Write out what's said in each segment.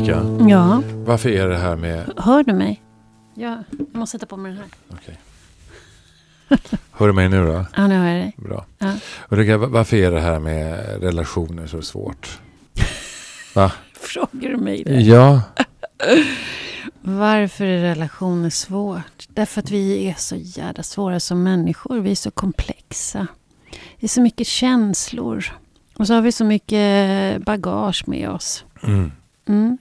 Ulrika, Ja, varför är det här med... hör du mig? Ja, jag måste sätta på mig den här. Okej. Hör du mig nu då? Ja, nu hör jag dig. Bra. Ja. Ulrika, va- varför är det här med relationer så svårt? Va? Frågar du mig det? Ja, Varför är relationer svårt? Därför att vi är så jävla svåra som människor. Vi är så komplexa. Det är så mycket känslor. Och så har vi så mycket bagage med oss. mm. Mm.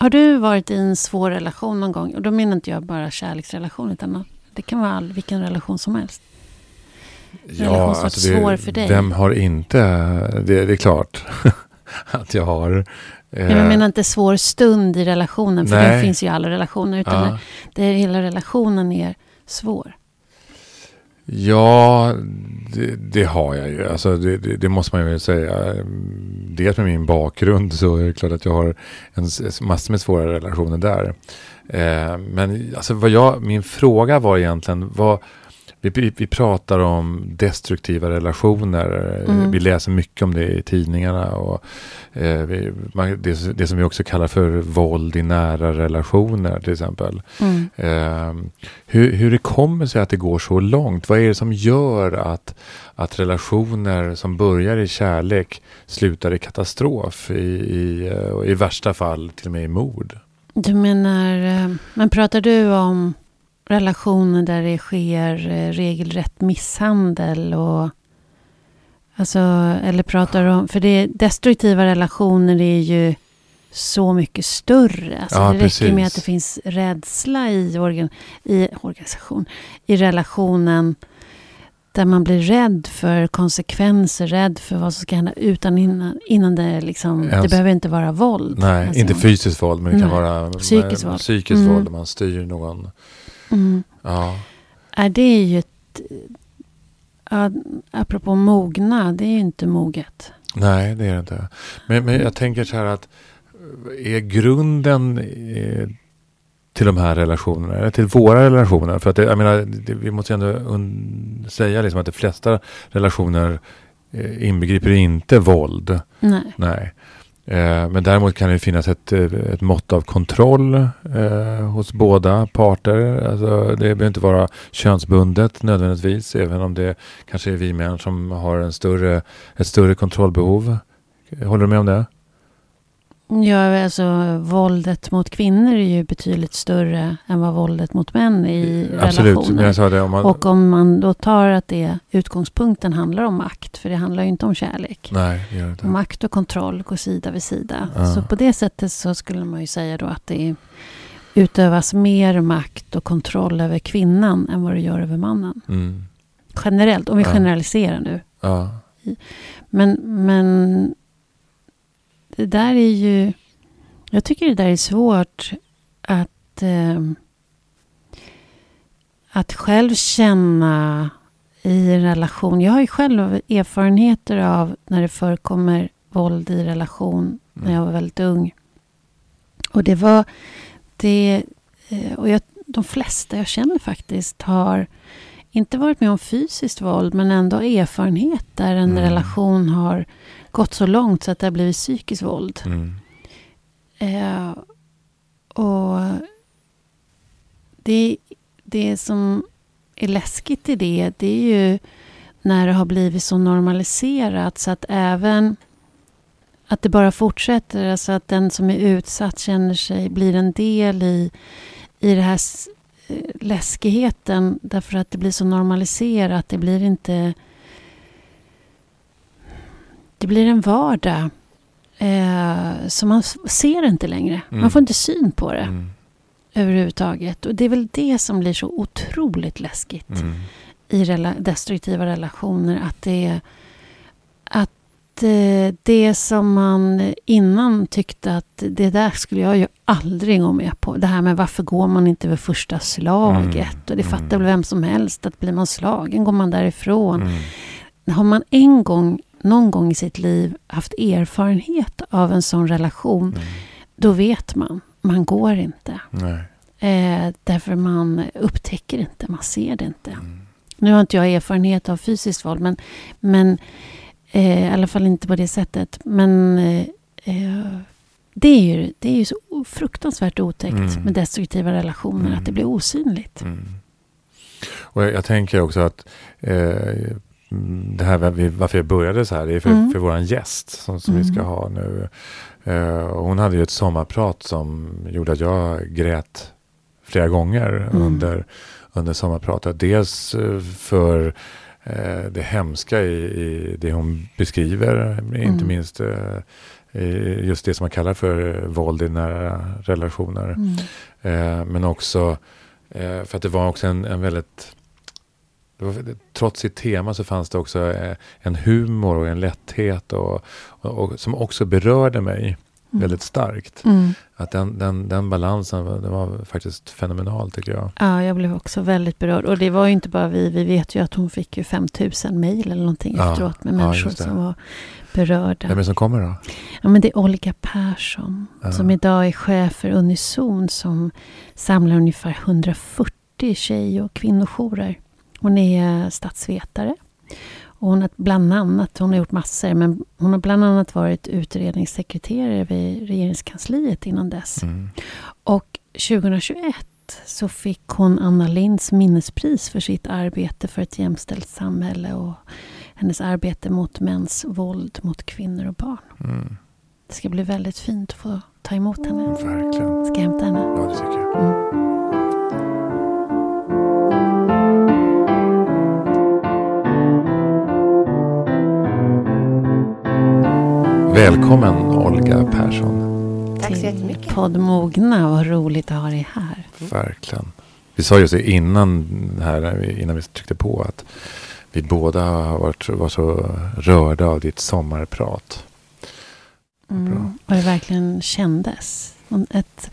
Har du varit i en svår relation någon gång? Och då menar inte jag bara kärleksrelation. Utan det kan vara all, vilken relation som helst. Relation som är svår för dig. Vem har inte... Det, det är klart att jag har. eh, Men jag menar inte svår stund i relationen. För Nej. det finns ju i alla relationer. Utan ja. det hela relationen är svår. Ja, det, det har jag ju. Alltså det, det, det måste man ju säga. Dels med min bakgrund så är det klart att jag har en massor med svåra relationer där. Eh, men alltså vad jag, min fråga var egentligen, vad, vi, vi, pratar om destruktiva relationer. Mm. Vi läser mycket om det i tidningarna. Och, eh, vi, man, det, det som vi också kallar för våld i nära relationer till exempel. Mm. Eh, hur, hur det kommer sig att det går så långt? Vad är det som gör att, att relationer som börjar i kärlek slutar i katastrof? I, i, eh, i värsta fall till och med i mord? Du menar, eh, men pratar du om relationer där det sker eh, regelrätt misshandel och alltså, eller pratar om, för det destruktiva relationer är ju så mycket större. Alltså Ja, det räcker med precis. att det finns rädsla i, organ, i organisation, i relationen där man blir rädd för konsekvenser, rädd för vad som ska hända utan innan, innan det liksom, det Ens- behöver inte vara våld. Nej, Alltså, inte fysiskt våld men det kan Nej. vara Psykiskt våld. psykiskt Mm. våld man styr någon. Mm. Ja, Är det är ju ett... Apropå mogna, det är ju inte moget. nej det är det inte. Men, men jag tänker så här att är grunden till de här relationerna, eller till våra relationer. För att det, jag menar, det, vi måste ändå säga liksom att de flesta relationer eh, inbegriper inte våld. Nej. Nej. Eh, men däremot kan det finnas ett, eh, ett mått av kontroll eh, hos båda parter. Alltså, det behöver inte vara könsbundet nödvändigtvis, även om det kanske är vi män som har en större, ett större kontrollbehov. Håller du med om det? Ja, alltså våldet mot kvinnor är ju betydligt större än vad våldet mot män är i Absolut, relationer. jag sa det om man... Och om man då tar att det utgångspunkten handlar om makt, för det handlar ju inte om kärlek. Nej, det gör det. Makt och kontroll går sida vid sida. Ja. Så på det sättet så skulle man ju säga då att det utövas mer makt och kontroll över kvinnan än vad det gör över mannen. Mm. Generellt, om vi Ja. generaliserar nu. Ja. Men, men det där är ju... Jag tycker det där är svårt att, eh, att själv känna i en relation. Jag har ju själv erfarenheter av när det förekommer våld i relation när jag var väldigt ung. Och det var det... eh, Och jag, de flesta jag känner faktiskt har inte varit med om fysiskt våld men ändå erfarenhet där en Mm. relation har gått så långt så att det har blivit psykiskt våld. Mm. Eh, och det, det som är läskigt i det, det är ju när det har blivit så normaliserat så att även att det bara fortsätter, alltså att den som är utsatt känner sig, blir en del i, i det här eh, läskigheten därför att det blir så normaliserat. Det blir inte... Det blir en vardag. Eh, så man ser inte längre. Mm. Man får inte syn på det Mm. överhuvudtaget. Och det är väl det som blir så otroligt läskigt Mm. i rela- destruktiva relationer. Att det är att eh, det som man innan tyckte att det där skulle jag ju aldrig gå med på. Det här med varför går man inte vid första slaget? Mm, Och det fattar mm. väl vem som helst att blir man slagen går man därifrån. Mm. Har man en gång, någon gång i sitt liv haft erfarenhet av en sån relation, Mm. då vet man. Man går inte. Eh, därför man upptäcker inte, man ser det inte. Mm. Nu har inte jag erfarenhet av fysiskt våld, men, men eh, i alla fall inte på det sättet. Men eh, eh, det är ju, det är ju så fruktansvärt otäckt Mm. med destruktiva relationer, Mm. att det blir osynligt. Mm. Och jag, jag tänker också att eh, mm, det här varför jag började så här, det är för, Mm. för våran gäst som, som vi ska Mm. ha nu. Och hon hade ju ett sommarprat som gjorde att jag grät flera gånger Mm. under, under sommarpratet. Dels eh, för eh, det hemska i, i det hon beskriver, inte Mm. minst i just det som man kallar för våld i nära relationer. Mm. Men också för att det var också en, en väldigt... Var, trots sitt tema så fanns det också eh, en humor och en lätthet och, och, och, som också berörde mig Mm. väldigt starkt. Mm. Att den, den, den balansen den var faktiskt fenomenal tycker jag. Ja, jag blev också väldigt berörd. Och det var ju inte bara vi. Vi vet ju att hon fick ju 5000 mejl eller någonting Ja, efteråt med ja, människor det. som var berörda. Vem är det som kommer då? Ja, men det är Olga Persson Ja. som idag är chef för Unison som samlar ungefär 140 tjej och kvinnojourer. Hon är statsvetare. Och hon har bland annat, hon har gjort massor, men hon har bland annat varit utredningssekreterare vid regeringskansliet innan dess. Mm. Och 2021 så fick hon Anna Linds minnespris för sitt arbete för ett jämställt samhälle och hennes arbete mot mäns våld mot kvinnor och barn. Mm. Det ska bli väldigt fint att få ta emot henne. Verkligen. Ska jag hämta henne? Ja, det tycker jag. Mm. Välkommen Olga Persson. Tack så jättemycket. Podd Mogna. Vad roligt att ha dig här. Verkligen. Vi sa just det innan, här, innan vi tryckte på att vi båda har varit, var så rörda av ditt sommarprat. Mm. Och det verkligen kändes. Ett,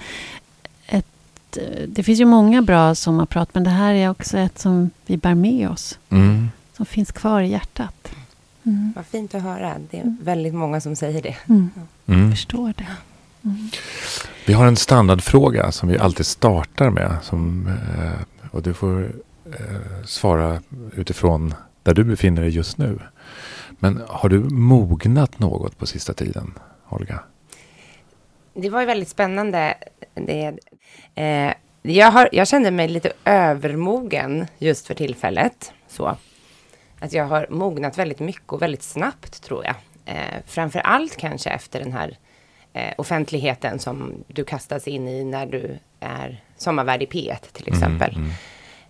ett, det finns ju många bra sommarprat, men det här är också ett som vi bär med oss. Mm. Som finns kvar i hjärtat. Mm. Vad fint att höra. Det är väldigt många som säger det. Mm. Mm. Jag förstår det. Mm. Vi har en standardfråga som vi alltid startar med. Som, eh, och du får eh, svara utifrån där du befinner dig just nu. Men har du mognat något på sista tiden, Olga? Det var ju väldigt spännande. Det, eh, jag, har, jag kände mig lite övermogen just för tillfället. Så. Att jag har mognat väldigt mycket och väldigt snabbt tror jag. Eh, framför allt kanske efter den här eh, offentligheten som du kastas in i när du är sommarvärd i P1 till exempel. Mm,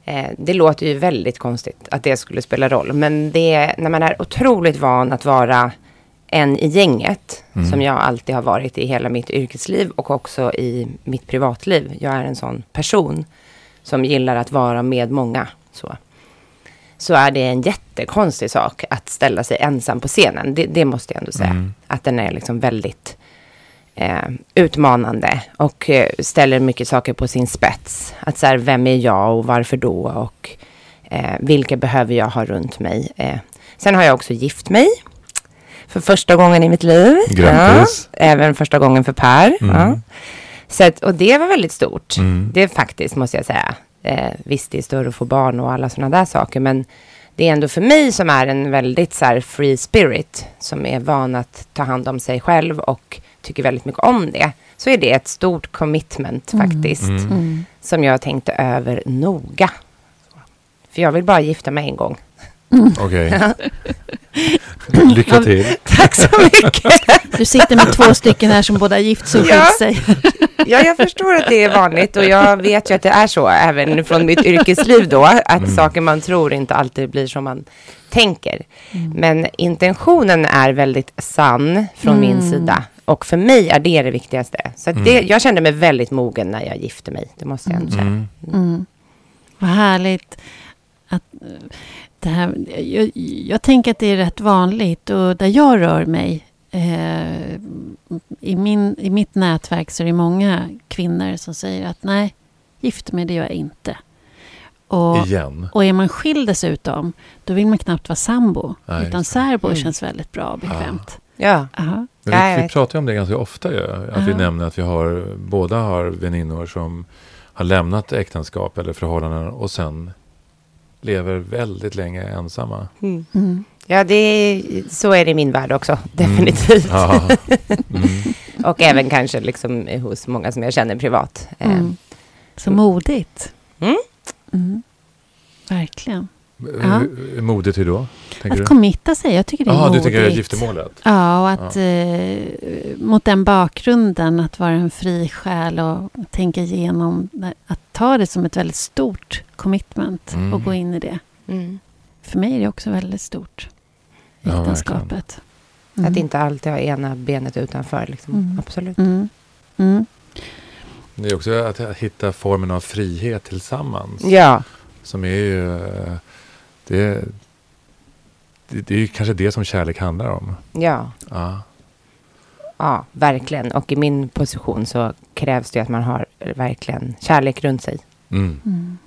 Eh, det låter ju väldigt konstigt att det skulle spela roll. Men det är när man är otroligt van att vara en i gänget. Mm. Som jag alltid har varit i hela mitt yrkesliv och också i mitt privatliv. Jag är en sån person som gillar att vara med många. Så, så är det en jättekonstig sak att ställa sig ensam på scenen. Det, det måste jag ändå säga. Mm. Att den är liksom väldigt eh, utmanande och eh, ställer mycket saker på sin spets. Att så här, vem är jag och varför då och eh, vilka behöver jag ha runt mig. Eh. Sen har jag också gift mig för första gången i mitt liv. Grattis. Ja, även första gången för Per. Mm. Ja. Så att, och det var väldigt stort. Mm. Det faktiskt, måste jag säga. Eh, visst, det är större att få barn och alla sådana där saker. Men det är ändå för mig som är en väldigt så här, free spirit. Som är van att ta hand om sig själv och tycker väldigt mycket om det. Så är det ett stort commitment Mm. faktiskt. Mm. Mm. Som jag tänkte över noga. För jag vill bara gifta mig en gång. Okej. Lycka till. Tack så mycket. Du sitter med två stycken här som båda gift sig och Ja. sig. Ja, jag förstår att det är vanligt och jag vet ju att det är så även från mitt yrkesliv då. Att Mm. saker man tror inte alltid blir som man tänker. Mm. Men intentionen är väldigt sann från min Mm. sida. Och för mig är det det viktigaste. Så att det, Mm. jag kände mig väldigt mogen när jag gifte mig. Det måste jag ändå säga. Mm. Mm. Vad härligt. Att, det här, jag, jag tänker att det är rätt vanligt och där jag rör mig eh, i, min, i mitt nätverk så är det många kvinnor som säger att nej, gift mig det gör jag inte. Och, Igen. och är man skild dessutom, då vill man knappt vara sambo. Nej, utan särbo Mm. känns väldigt bra och bekvämt. Ja, Aha. Men Ja, vi, vi pratar ju om det ganska ofta ju. Att vi Ja. nämner att vi har, båda har väninnor som har lämnat äktenskap eller förhållanden och sen lever väldigt länge ensamma. mm. Mm. ja det är, så är det i min värld också. Definitivt. Ja. Mm. och även kanske liksom hos många som jag känner privat. Mm. Så modigt. Mm. Mm. Verkligen. Ja. Modigt hur då? Att du? committa sig, jag tycker det är Jaha, du modigt. tänker giftermålet? Ja, och att eh, mot den bakgrunden att vara en fri själ och tänka igenom, att ta det som ett väldigt stort commitment Mm. och gå in i det. mm. För mig är det också väldigt stort, Ja, äktenskapet. Mm. Att inte alltid ha ena benet utanför. Liksom. Mm. Absolut. Mm. Mm. Det är också att hitta formen av frihet tillsammans. Ja, Som är ju... Det, det, det är ju kanske det som kärlek handlar om. ja, Ja. ja, verkligen. Och i min position så krävs det att man har verkligen kärlek runt sig. Mm. Mm.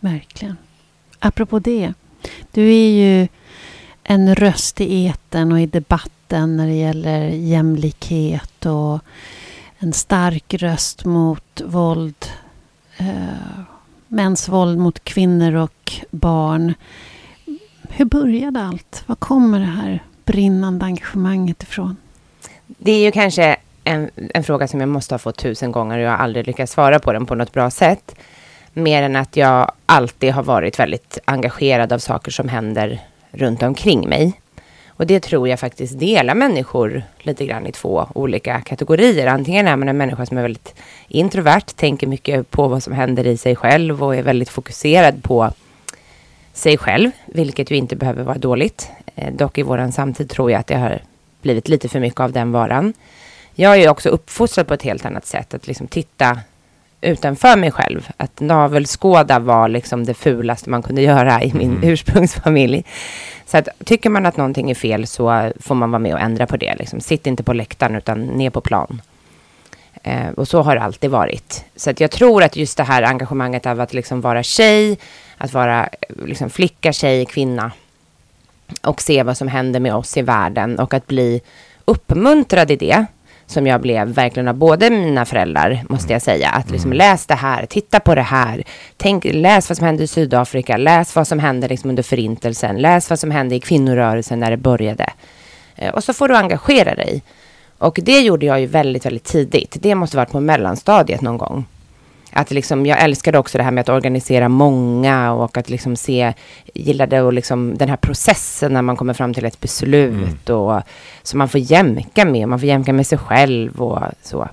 Verkligen. Apropå det. Du är ju en röst i eten och i debatten när det gäller jämlikhet och en stark röst mot våld. Eh, mäns våld mot kvinnor och barn. Hur började allt? Var kommer det här brinnande engagemanget ifrån? Det är ju kanske en, en fråga som jag måste ha fått tusen gånger och jag har aldrig lyckats svara på den på något bra sätt. Mer än att jag alltid har varit väldigt engagerad av saker som händer runt omkring mig. Och det tror jag faktiskt delar människor lite grann i två olika kategorier. Antingen är man en människa som är väldigt introvert, tänker mycket på vad som händer i sig själv och är väldigt fokuserad på sig själv, vilket ju inte behöver vara dåligt. Eh, dock i våran samtid tror jag att det har blivit lite för mycket av den varan. Jag är också uppfostrad på ett helt annat sätt, att liksom titta utanför mig själv. Att navelskåda var liksom det fulaste man kunde göra i min Mhm. ursprungsfamilj. Så att tycker man att någonting är fel så får man vara med och ändra på det. Liksom. Sitt inte på läktaren utan ner på plan. Eh, och så har det alltid varit. Så att jag tror att just det här engagemanget av att liksom vara tjej, att vara liksom flicka, tjej, kvinna och se vad som händer med oss i världen och att bli uppmuntrad i det som jag blev verkligen av både mina föräldrar, måste jag säga. Att liksom läs det här, titta på det här, tänk, läs vad som hände i Sydafrika, läs vad som hände liksom under förintelsen, läs vad som hände i kvinnorörelsen när det började. Eh, och så får du engagera dig. Och det gjorde jag ju väldigt, väldigt tidigt. Det måste varit på mellanstadiet någon gång. Att liksom, jag älskade också det här med att organisera många och att liksom se, gillade och liksom den här processen när man kommer fram till ett beslut och som man får jämka med, man får jämka med sig själv och så.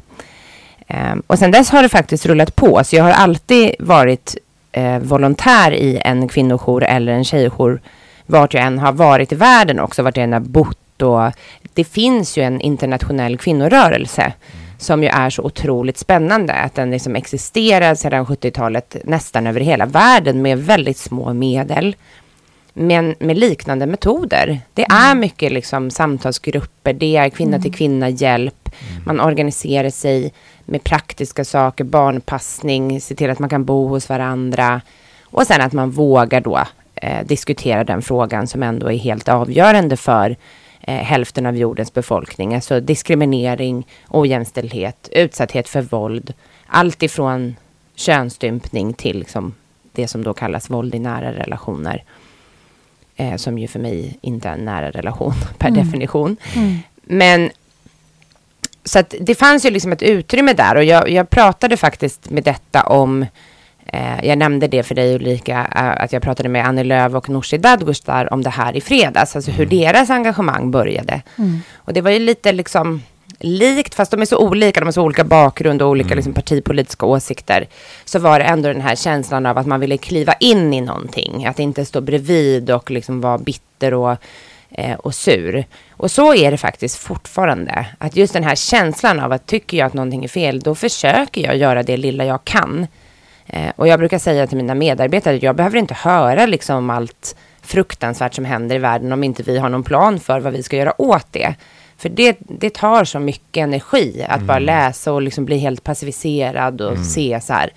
Ehm, och sen dess har det faktiskt rullat på, så jag har alltid varit eh, volontär i en kvinnojour eller en tjejjour, vart jag än har varit i världen också, vart jag än har bott och det finns ju en internationell kvinnorörelse som ju är så otroligt spännande. Att den liksom existerar sedan 70-talet nästan över hela världen med väldigt små medel. Men med liknande metoder. Det är mycket liksom samtalsgrupper, det är kvinna till kvinna hjälp. Man organiserar sig med praktiska saker, barnpassning, se till att man kan bo hos varandra. Och sen att man vågar då eh, diskutera den frågan som ändå är helt avgörande för eh, hälften av jordens befolkning. Alltså diskriminering, ojämställdhet, utsatthet för våld. Allt ifrån könsstympning till liksom, det som då kallas våld i nära relationer. Eh, som ju för mig inte är en nära relation per Mm. definition. Men så att det fanns ju liksom ett utrymme där och jag, jag pratade faktiskt med detta om Eh, jag nämnde det för dig Ulrika, eh, att jag pratade med Annie Lööf och Nooshi Dadgostar om det här i fredags, alltså hur deras engagemang började. Mm. Och det var ju lite liksom likt, fast de är så olika, de har så olika bakgrund och olika liksom, partipolitiska åsikter, så var det ändå den här känslan av att man ville kliva in i någonting, att inte stå bredvid och liksom vara bitter och, eh, och sur. Och så är det faktiskt fortfarande, att just den här känslan av att tycker jag att någonting är fel, då försöker jag göra det lilla jag kan. Eh, och jag brukar säga till mina medarbetare, jag behöver inte höra liksom allt fruktansvärt som händer i världen om inte vi har någon plan för vad vi ska göra åt det. För det, det tar så mycket energi att bara läsa och liksom bli helt passiviserad och se så här.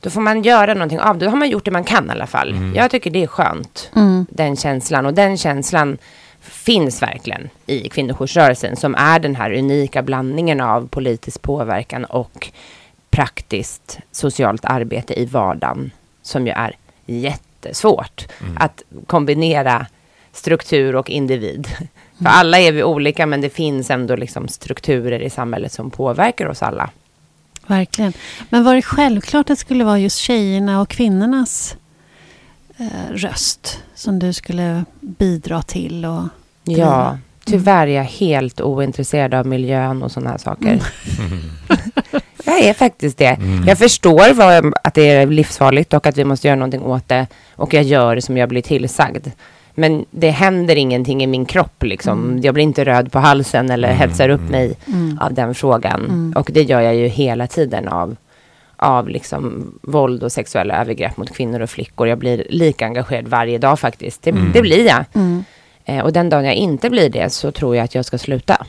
Då får man göra någonting av det. Då har man gjort det man kan i alla fall. Jag tycker det är skönt, Mm. den känslan. Och den känslan finns verkligen i kvinnojoursrörelsen som är den här unika blandningen av politisk påverkan och praktiskt socialt arbete i vardagen som ju är jättesvårt att kombinera struktur och individ. För alla är vi olika, men det finns ändå liksom strukturer i samhället som påverkar oss alla. Verkligen. Men var det självklart att det skulle vara just tjejerna och kvinnornas eh, röst som du skulle bidra till? Och ja, tyvärr är jag helt ointresserad av miljön och sådana här saker. Mm. jag är faktiskt det. Mm. Jag förstår vad, att det är livsfarligt och att vi måste göra någonting åt det. Och jag gör som jag blir tillsagd. Men det händer ingenting i min kropp. Liksom. Mm. Jag blir inte röd på halsen eller mm. hetsar upp mig mm. av den frågan. Mm. Och det gör jag ju hela tiden av, av liksom våld och sexuella övergrepp mot kvinnor och flickor. Jag blir lika engagerad varje dag faktiskt. Det, mm. det blir jag. Mm. Eh, och den dagen jag inte blir det så tror jag att jag ska sluta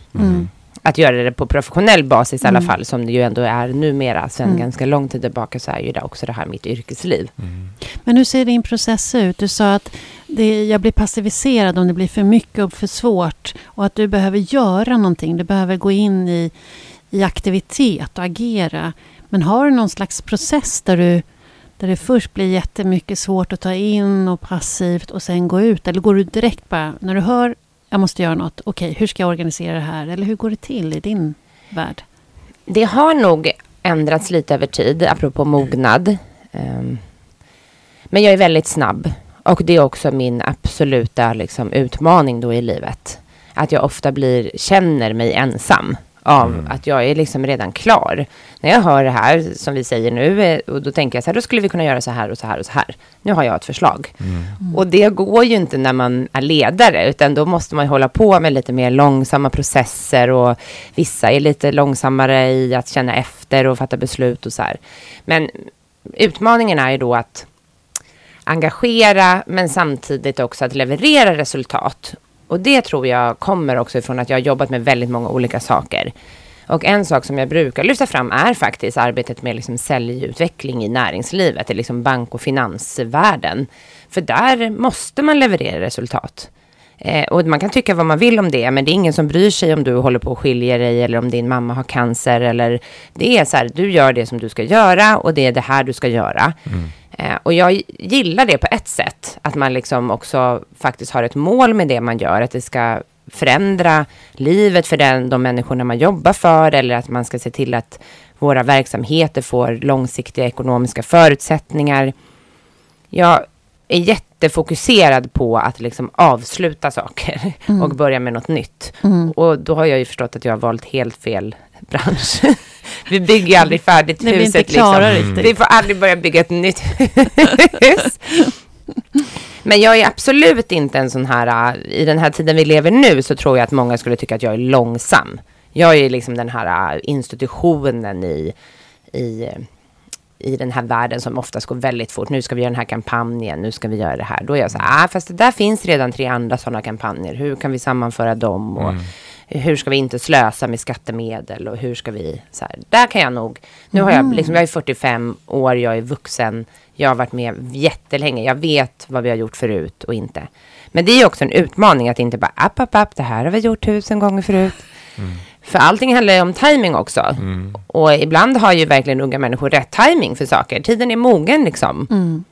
att göra det på professionell basis mm. i alla fall, som det ju ändå är numera. Sen mm. ganska lång tid tillbaka så är ju det också det här mitt yrkesliv. Mm. Men hur ser din process ut? Du sa att det, jag blir passiviserad om det blir för mycket och för svårt. Och att du behöver göra någonting. Du behöver gå in i, i aktivitet och agera. Men har du någon slags process där du där det först blir jättemycket svårt att ta in och passivt och sen gå ut? Eller går du direkt bara, när du hör jag måste göra något. Okej, hur ska jag organisera det här? Eller hur går det till i din värld? Det har nog ändrats lite över tid, apropå mognad. Um, men jag är väldigt snabb. Och det är också min absoluta liksom, utmaning då i livet. Att jag ofta blir, känner mig ensam av mm. att jag är liksom redan klar. När jag hör det här som vi säger nu, eh, och då tänker jag så här, då skulle vi kunna göra så här och så här och så här. Nu har jag ett förslag. Mm. Mm. Och det går ju inte när man är ledare, utan då måste man hålla på med lite mer långsamma processer och vissa är lite långsammare i att känna efter och fatta beslut och så här. Men utmaningen är ju då att engagera, men samtidigt också att leverera resultat. Och det tror jag kommer också ifrån att jag har jobbat med väldigt många olika saker. Och en sak som jag brukar lyfta fram är faktiskt arbetet med liksom säljutveckling i näringslivet, i liksom bank och finansvärlden. För där måste man leverera resultat. Eh, och man kan tycka vad man vill om det, men det är ingen som bryr sig om du håller på att skilja dig eller om din mamma har cancer. Eller, det är så här, du gör det som du ska göra och det är det här du ska göra. Mm. Eh, och jag gillar det på ett sätt, att man liksom också faktiskt har ett mål med det man gör, att det ska förändra livet för den, de människorna man jobbar för, eller att man ska se till att våra verksamheter får långsiktiga ekonomiska förutsättningar. Jag är jättefokuserad på att liksom avsluta saker mm. och börja med något nytt. Mm. Och då har jag ju förstått att jag har valt helt fel bransch. Vi bygger aldrig färdigt Nej, huset. Vi, inte liksom. vi får aldrig börja bygga ett nytt hus. Men jag är absolut inte en sån här, äh, i den här tiden vi lever nu så tror jag att många skulle tycka att jag är långsam. Jag är liksom den här äh, institutionen i, i, i den här världen som oftast går väldigt fort. Nu ska vi göra den här kampanjen, nu ska vi göra det här. Då är jag så här, ah, fast det där finns redan tre andra sådana kampanjer. Hur kan vi sammanföra dem? Och, mm hur ska vi inte slösa med skattemedel och hur ska vi, så här, där kan jag nog, nu har jag, mm. liksom, jag är 45 år, jag är vuxen, jag har varit med jättelänge, jag vet vad vi har gjort förut och inte. Men det är också en utmaning att inte bara, app, app, app, det här har vi gjort tusen gånger förut. Mm. För allting handlar ju om timing också. Mm. Och ibland har ju verkligen unga människor rätt timing för saker. Tiden är mogen liksom. Mm.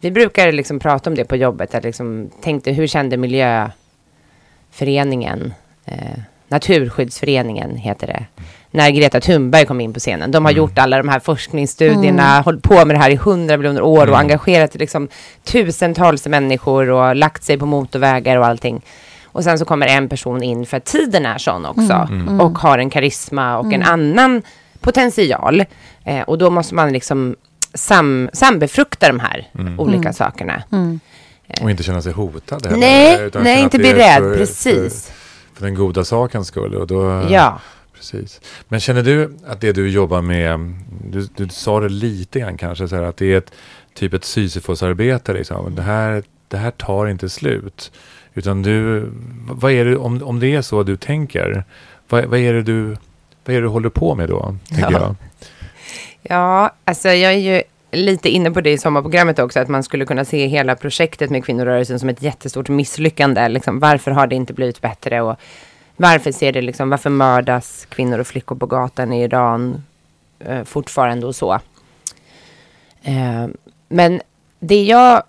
Vi brukar liksom prata om det på jobbet. Att liksom, tänkte, hur kände miljöföreningen? Eh, Naturskyddsföreningen heter det. När Greta Thunberg kom in på scenen. De har mm. gjort alla de här forskningsstudierna, mm. hållit på med det här i hundra miljoner år mm. och engagerat liksom tusentals människor och lagt sig på motorvägar och allting. Och sen så kommer en person in för att tiden är sån också. Mm. Mm. Och har en karisma och en mm. annan potential. Eh, och då måste man liksom sam, sambefrukta de här olika sakerna. Och inte känna sig hotad heller. Nej, nej inte bli rädd, för, precis. För för den goda sakens skull. Och då, ja. Precis. Men känner du att det du jobbar med, du, du sa det lite grann kanske, så här, att det är ett typ ett Sisyfos-arbete. Liksom. Det, här, det här tar inte slut. Utan du, vad är det, om, om det är så du tänker, vad, vad, är det du, vad är det du håller på med då? Tänker ja. jag. Ja, alltså jag är ju lite inne på det i sommarprogrammet också, att man skulle kunna se hela projektet med kvinnorörelsen som ett jättestort misslyckande. Liksom, varför har det inte blivit bättre? Och varför ser det liksom, varför mördas kvinnor och flickor på gatan i Iran eh, fortfarande och så? Eh, men det jag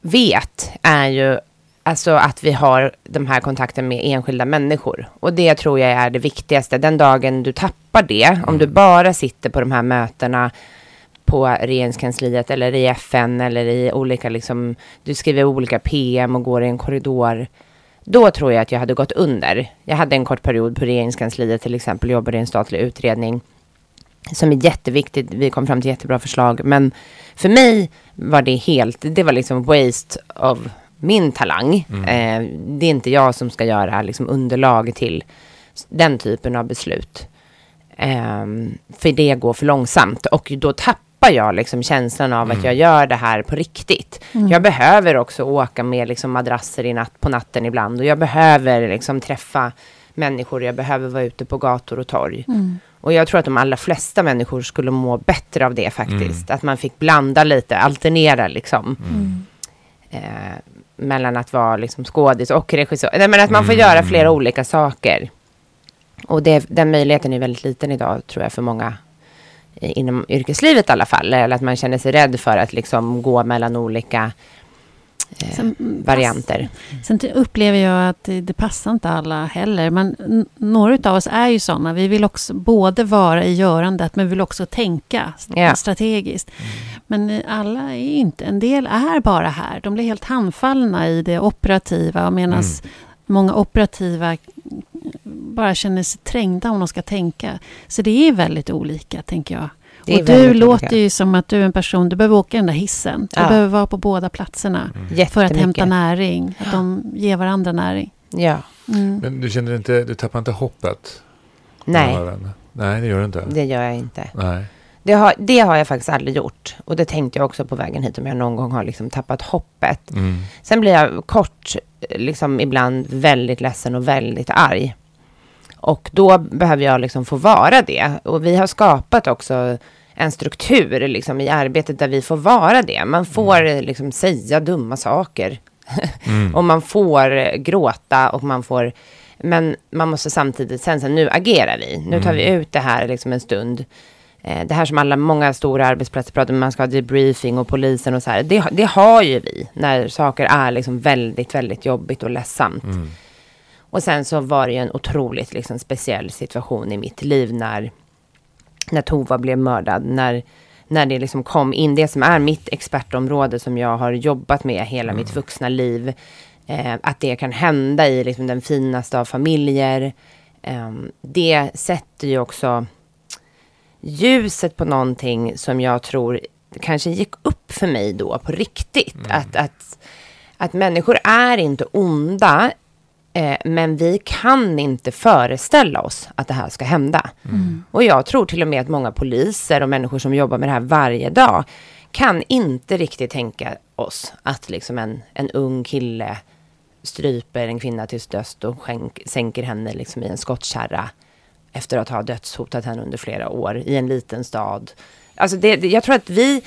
vet är ju Alltså att vi har de här kontakten med enskilda människor. Och det tror jag är det viktigaste. Den dagen du tappar det, om du bara sitter på de här mötena på regeringskansliet eller i FN eller i olika, liksom, du skriver olika PM och går i en korridor. Då tror jag att jag hade gått under. Jag hade en kort period på regeringskansliet till exempel, jobbade i en statlig utredning som är jätteviktigt. Vi kom fram till jättebra förslag, men för mig var det helt, det var liksom waste of min talang. Mm. Eh, det är inte jag som ska göra liksom, underlag till den typen av beslut. Eh, för det går för långsamt och då tappar jag liksom känslan av mm. att jag gör det här på riktigt. Mm. Jag behöver också åka med liksom madrasser i natt, på natten ibland och jag behöver liksom träffa människor, jag behöver vara ute på gator och torg. Mm. Och jag tror att de allra flesta människor skulle må bättre av det faktiskt. Mm. Att man fick blanda lite, alternera liksom. Mm. Eh, mellan att vara liksom skådis och regissör. Nej, men att man får göra flera olika saker. Och det, den möjligheten är väldigt liten idag, tror jag, för många inom yrkeslivet i alla fall. Eller att man känner sig rädd för att liksom gå mellan olika eh, sen, varianter. Sen upplever jag att det, det, passar inte alla heller. Men några av oss är ju sådana. Vi vill också både vara i görandet, men vi vill också tänka ja. strategiskt. Mm. Men alla är inte. En del är bara här. De blir helt handfallna i det operativa. Medan mm. många operativa bara känner sig trängda om de ska tänka. Så det är väldigt olika, tänker jag. Och du låter olika. ju som att du är en person, du behöver åka den där hissen. Du ja. behöver vara på båda platserna mm. för att hämta näring. Att de ger varandra näring. Ja. Mm. Men du känner inte, du tappar inte hoppet? Nej. Nej, det gör du inte. Det gör jag inte. Nej. Det har, det har jag faktiskt aldrig gjort. Och det tänkte jag också på vägen hit, om jag någon gång har liksom tappat hoppet. Mm. Sen blir jag kort, liksom ibland väldigt ledsen och väldigt arg. Och då behöver jag liksom få vara det. Och vi har skapat också en struktur liksom, i arbetet där vi får vara det. Man får mm. liksom, säga dumma saker. Mm. och man får gråta och man får... Men man måste samtidigt sen säga, nu agerar vi. Nu tar vi mm. ut det här liksom en stund. Eh, det här som alla, många stora arbetsplatser pratar om, man ska ha debriefing och polisen och så här. Det, det har ju vi när saker är liksom väldigt, väldigt jobbigt och ledsamt. Mm. Och sen så var det ju en otroligt liksom, speciell situation i mitt liv när, när Tova blev mördad. När, när det liksom kom in, det som är mitt expertområde som jag har jobbat med hela mm. mitt vuxna liv. Eh, att det kan hända i liksom, den finaste av familjer. Eh, det sätter ju också ljuset på någonting som jag tror kanske gick upp för mig då på riktigt. Mm. Att, att, att människor är inte onda, eh, men vi kan inte föreställa oss att det här ska hända. Mm. Och jag tror till och med att många poliser och människor som jobbar med det här varje dag kan inte riktigt tänka oss att liksom en, en ung kille stryper en kvinna till döds och skänk, sänker henne liksom i en skottkärra efter att ha dödshotat henne under flera år i en liten stad. Alltså det, jag tror att vi,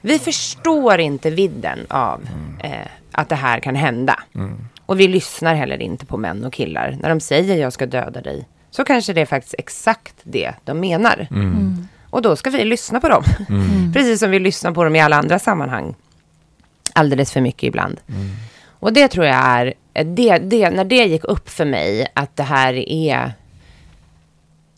vi förstår inte vidden av mm. eh, att det här kan hända. Mm. Och vi lyssnar heller inte på män och killar. När de säger jag ska döda dig, så kanske det är faktiskt exakt det de menar. Mm. mm. Och då ska vi lyssna på dem. Mm. Precis som vi lyssnar på dem i alla andra sammanhang. Alldeles för mycket ibland. Mm. Och det tror jag är, det, det, när det gick upp för mig att det här är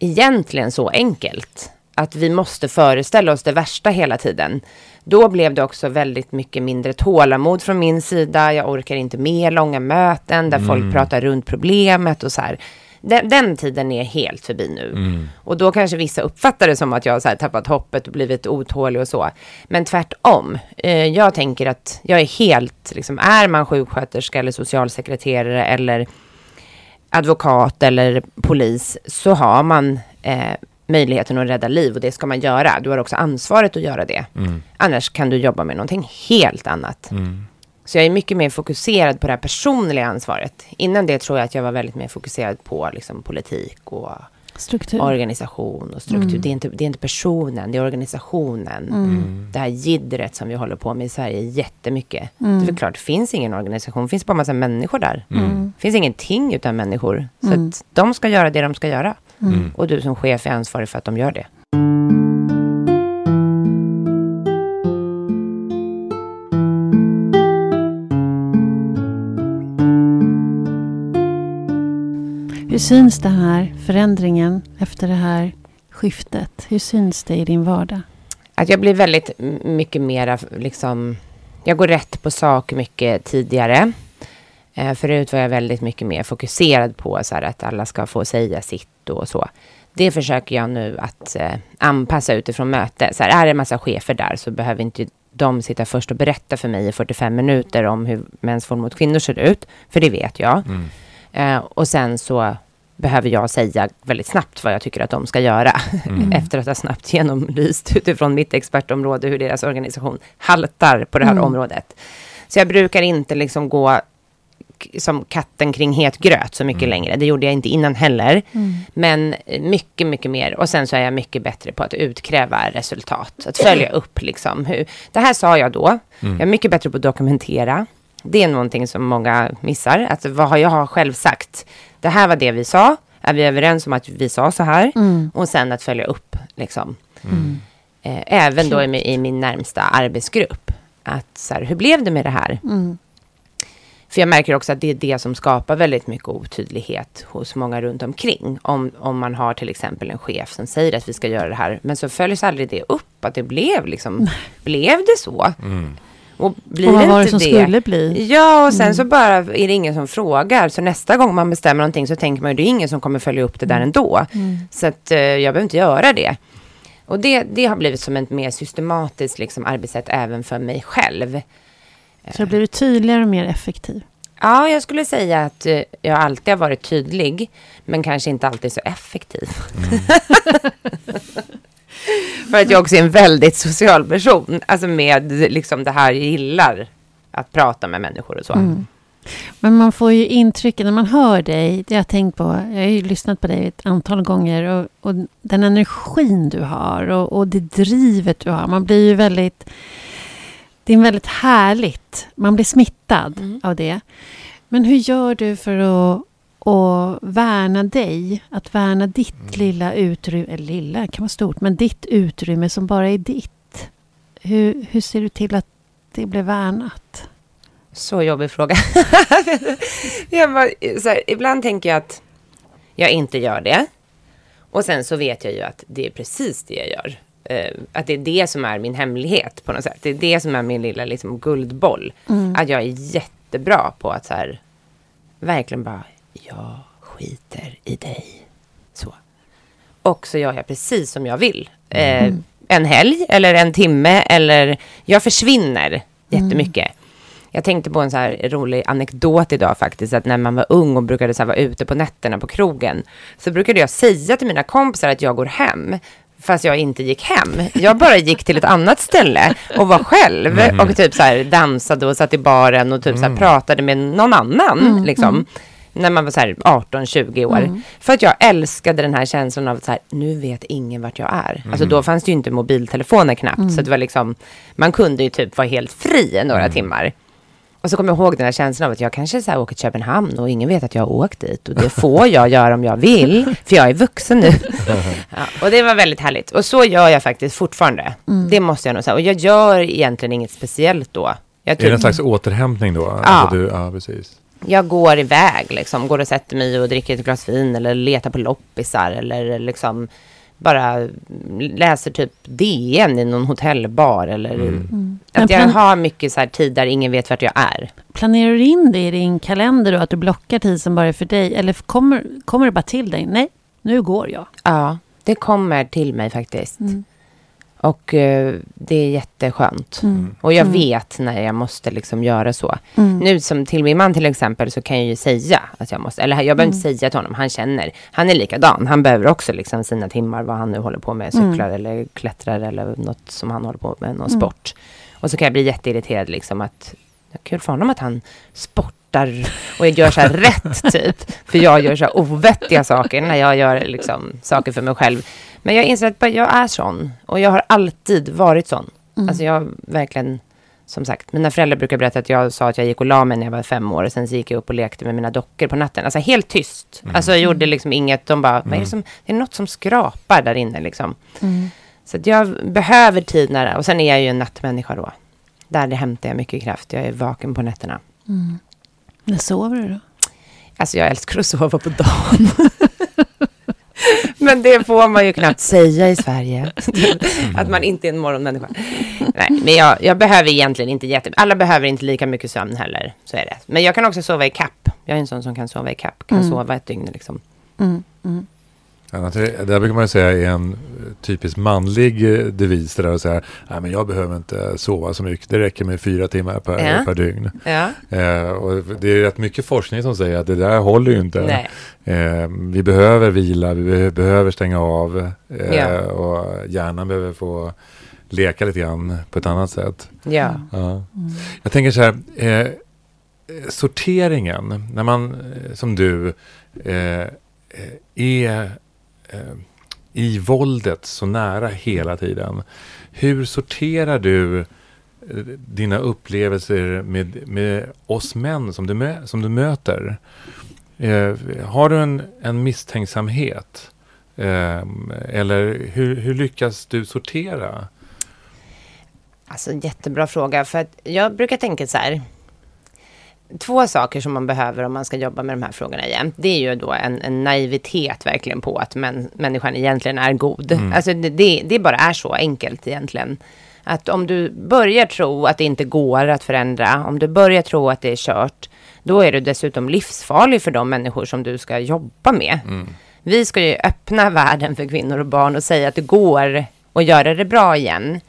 egentligen så enkelt. Att vi måste föreställa oss det värsta hela tiden. Då blev det också väldigt mycket mindre tålamod från min sida. Jag orkar inte med långa möten där mm. folk pratar runt problemet och så här. Den, den tiden är helt förbi nu. Mm. Och då kanske vissa uppfattar det som att jag har tappat hoppet och blivit otålig och så. Men tvärtom. Eh, jag tänker att jag är helt, liksom, är man sjuksköterska eller socialsekreterare eller advokat eller polis så har man eh, möjligheten att rädda liv och det ska man göra. Du har också ansvaret att göra det. Mm. Annars kan du jobba med någonting helt annat. Mm. Så jag är mycket mer fokuserad på det här personliga ansvaret. Innan det tror jag att jag var väldigt mer fokuserad på liksom, politik och struktur. organisation och struktur. Mm. Det, är inte, det är inte personen, det är organisationen. Mm. Det här jiddret som vi håller på med i Sverige jättemycket. Mm. Det är klart, det finns ingen organisation, det finns bara massa människor där. Mm. Det finns ingenting utan människor. Så mm. att de ska göra det de ska göra. Mm. Och du som chef är ansvarig för att de gör det. Syns den här förändringen efter det här skiftet? Hur syns det i din vardag? Att jag blir väldigt mycket mera liksom... Jag går rätt på sak mycket tidigare. Eh, förut var jag väldigt mycket mer fokuserad på så här, att alla ska få säga sitt och så. Det försöker jag nu att eh, anpassa utifrån möte. Så här, är det en massa chefer där så behöver inte de sitta först och berätta för mig i 45 minuter om hur mäns våld mot kvinnor ser ut. För det vet jag. Mm. Eh, och sen så behöver jag säga väldigt snabbt vad jag tycker att de ska göra. Mm. Efter att ha snabbt genomlyst utifrån mitt expertområde hur deras organisation haltar på det här Mm. området. Så jag brukar inte liksom gå som katten kring het gröt så mycket Mm. längre. Det gjorde jag inte innan heller. Mm. Men eh, mycket, mycket mer. Och sen så är jag mycket bättre på att utkräva resultat. Att följa upp liksom. Hur, det här sa jag då. Mm. Jag är mycket bättre på att dokumentera. Det är någonting som många missar. Att vad har jag har själv sagt? Det här var det vi sa. Är vi överens om att vi sa så här? Mm. Och sen att följa upp. Liksom. Mm. Eh, även då i, min- i min närmsta arbetsgrupp. Att så här, hur blev det med det här? Mm. För jag märker också att det är det som skapar väldigt mycket otydlighet hos många runt omkring. Om, om man har till exempel en chef som säger att vi ska göra det här, men så följs aldrig det upp, att det blev liksom, blev det så? Mm. Och blir Och vad det var det som skulle bli? Ja, och sen Mm. så bara är det ingen som frågar. Så nästa gång man bestämmer någonting så tänker man ju det är ingen som kommer följa upp det där ändå. Mm. Så att eh, jag behöver inte göra det. Och det, det har blivit som ett mer systematiskt liksom, arbetssätt även för mig själv. Så blir du tydligare och mer effektiv. Ja, jag skulle säga att eh, jag alltid har varit tydlig, men kanske inte alltid så effektiv. För att jag också är en väldigt social person, alltså med liksom det här, jag gillar att prata med människor och så. Mm. Men man får ju intrycket när man hör dig, det har jag tänkt på, jag har ju lyssnat på dig ett antal gånger och, och den energin du har och, och det drivet du har, man blir ju väldigt, det är väldigt härligt, man blir smittad Mm. av det. Men hur gör du för att, att värna dig, att värna ditt lilla utrymme, eller lilla kan vara stort, men ditt utrymme som bara är ditt. Hur, hur ser du till att det blir värnat? Så jobbig fråga. jag bara, så här, ibland tänker jag att jag inte gör det. Och sen så vet jag ju att det är precis det jag gör. Eh, att det är det som är min hemlighet på något sätt. Det är det som är min lilla liksom, guldboll. Mm. Att jag är jättebra på att så här, verkligen bara, jag skiter i dig. Så. Och så gör jag precis som jag vill. Eh, En helg eller en timme eller jag försvinner jättemycket. Jag tänkte på en så här rolig anekdot idag faktiskt. Att när man var ung och brukade så vara ute på nätterna på krogen. Så brukade jag säga till mina kompisar att jag går hem. Fast jag inte gick hem. Jag bara gick till ett annat ställe och var själv. Och typ så här dansade och satt i baren och typ så här pratade med någon annan. liksom. När man var så här 18-20 år. För att jag älskade den här känslan av att så här, nu vet ingen vart jag är. Alltså då fanns det ju inte mobiltelefoner knappt. Så det var liksom, man kunde ju typ vara helt fri några timmar. Och så kommer jag ihåg den här känslan av att jag kanske så här åker till Köpenhamn och ingen vet att jag har åkt dit. Och det får jag göra om jag vill, för jag är vuxen nu. Ja, och det var väldigt härligt. Och så gör jag faktiskt fortfarande. Det måste jag nog säga. Och jag gör egentligen inget speciellt då. Jag, Är det typ, en slags återhämtning då? Alltså du, ja, precis. Jag går iväg, liksom, går och sätter mig och dricker ett glas vin eller letar på loppisar eller liksom bara läser typ DN i någon hotellbar eller Mm. Att jag plan- har mycket så här tid där ingen vet vart jag är. Planerar du in det i din kalender då? Att du blockar tid som bara är för dig? Eller kommer, kommer det bara till dig? Nej, nu går jag. Ja, det kommer till mig faktiskt. Mm. Och eh, det är jätteskönt. Mm. Och jag Mm. vet när jag måste liksom göra så. Mm. Nu som till min man till exempel så kan jag ju säga att jag måste, eller jag behöver inte Mm. säga till honom, han känner. Han är likadan, han behöver också liksom sina timmar vad han nu håller på med, Mm. cyklar eller klättrar eller något som han håller på med, någon Mm. sport. Och så kan jag bli jätteirriterad liksom att, kul för honom att han sportar och jag gör så här rätt typ. För jag gör så här ovettiga saker när jag gör liksom saker för mig själv. Men jag inser att jag är sån. Och jag har alltid varit sån. Mm. Alltså jag verkligen, som sagt, mina föräldrar brukar berätta att jag sa att jag gick och la mig när jag var fem år. Och sen så gick jag upp och lekte med mina dockor på natten. Alltså helt tyst. Alltså jag gjorde liksom inget. De bara, vad är det, som, det är något som skrapar där inne liksom. Mm. Så att jag behöver tid när, och sen är jag ju en nattmänniska då. Där det hämtar jag mycket kraft. Jag är vaken på nätterna. Mm. När sover du då? Alltså jag älskar att sova på dagen. Men det får man ju knappt säga i Sverige. att man inte är en morgonmänniska. Nej, men jag, jag behöver egentligen inte jätte... Alla behöver inte lika mycket sömn heller. Så är det. Men jag kan också sova i kapp. Jag är en sån som kan sova i kapp. Kan Mm. sova ett dygn liksom. Mm, mm. Annars det, där brukar man säga är en typisk manlig eh, devis. Det där att säga, nej men jag behöver inte sova så mycket. Det räcker med fyra timmar per, Ja. per dygn. Ja. Eh, och det är rätt mycket forskning som säger att det där håller ju inte. Eh, vi behöver vila, vi be- behöver stänga av eh, Ja. och hjärnan behöver få leka lite grann på ett annat sätt. Ja. Ja. Jag tänker så här, eh, sorteringen, när man eh, som du eh, eh, är eh, i våldet så nära hela tiden. Hur sorterar du eh, dina upplevelser med, med oss män som du, mö, som du möter? Eh, har du en, en misstänksamhet? Eh, eller hur, hur lyckas du sortera? Alltså jättebra fråga. För att jag brukar tänka så här. Två saker som man behöver om man ska jobba med de här frågorna igen. Det är ju då en, en naivitet verkligen på att män, människan egentligen är god. Mm. Alltså det, det, bara är så enkelt egentligen. Att om du börjar tro att det inte går att förändra, om du börjar tro att det är kört, då är du dessutom livsfarlig för de människor som du ska jobba med. Mm. Vi ska ju öppna världen för kvinnor och barn och säga att det går att göra det bra igen.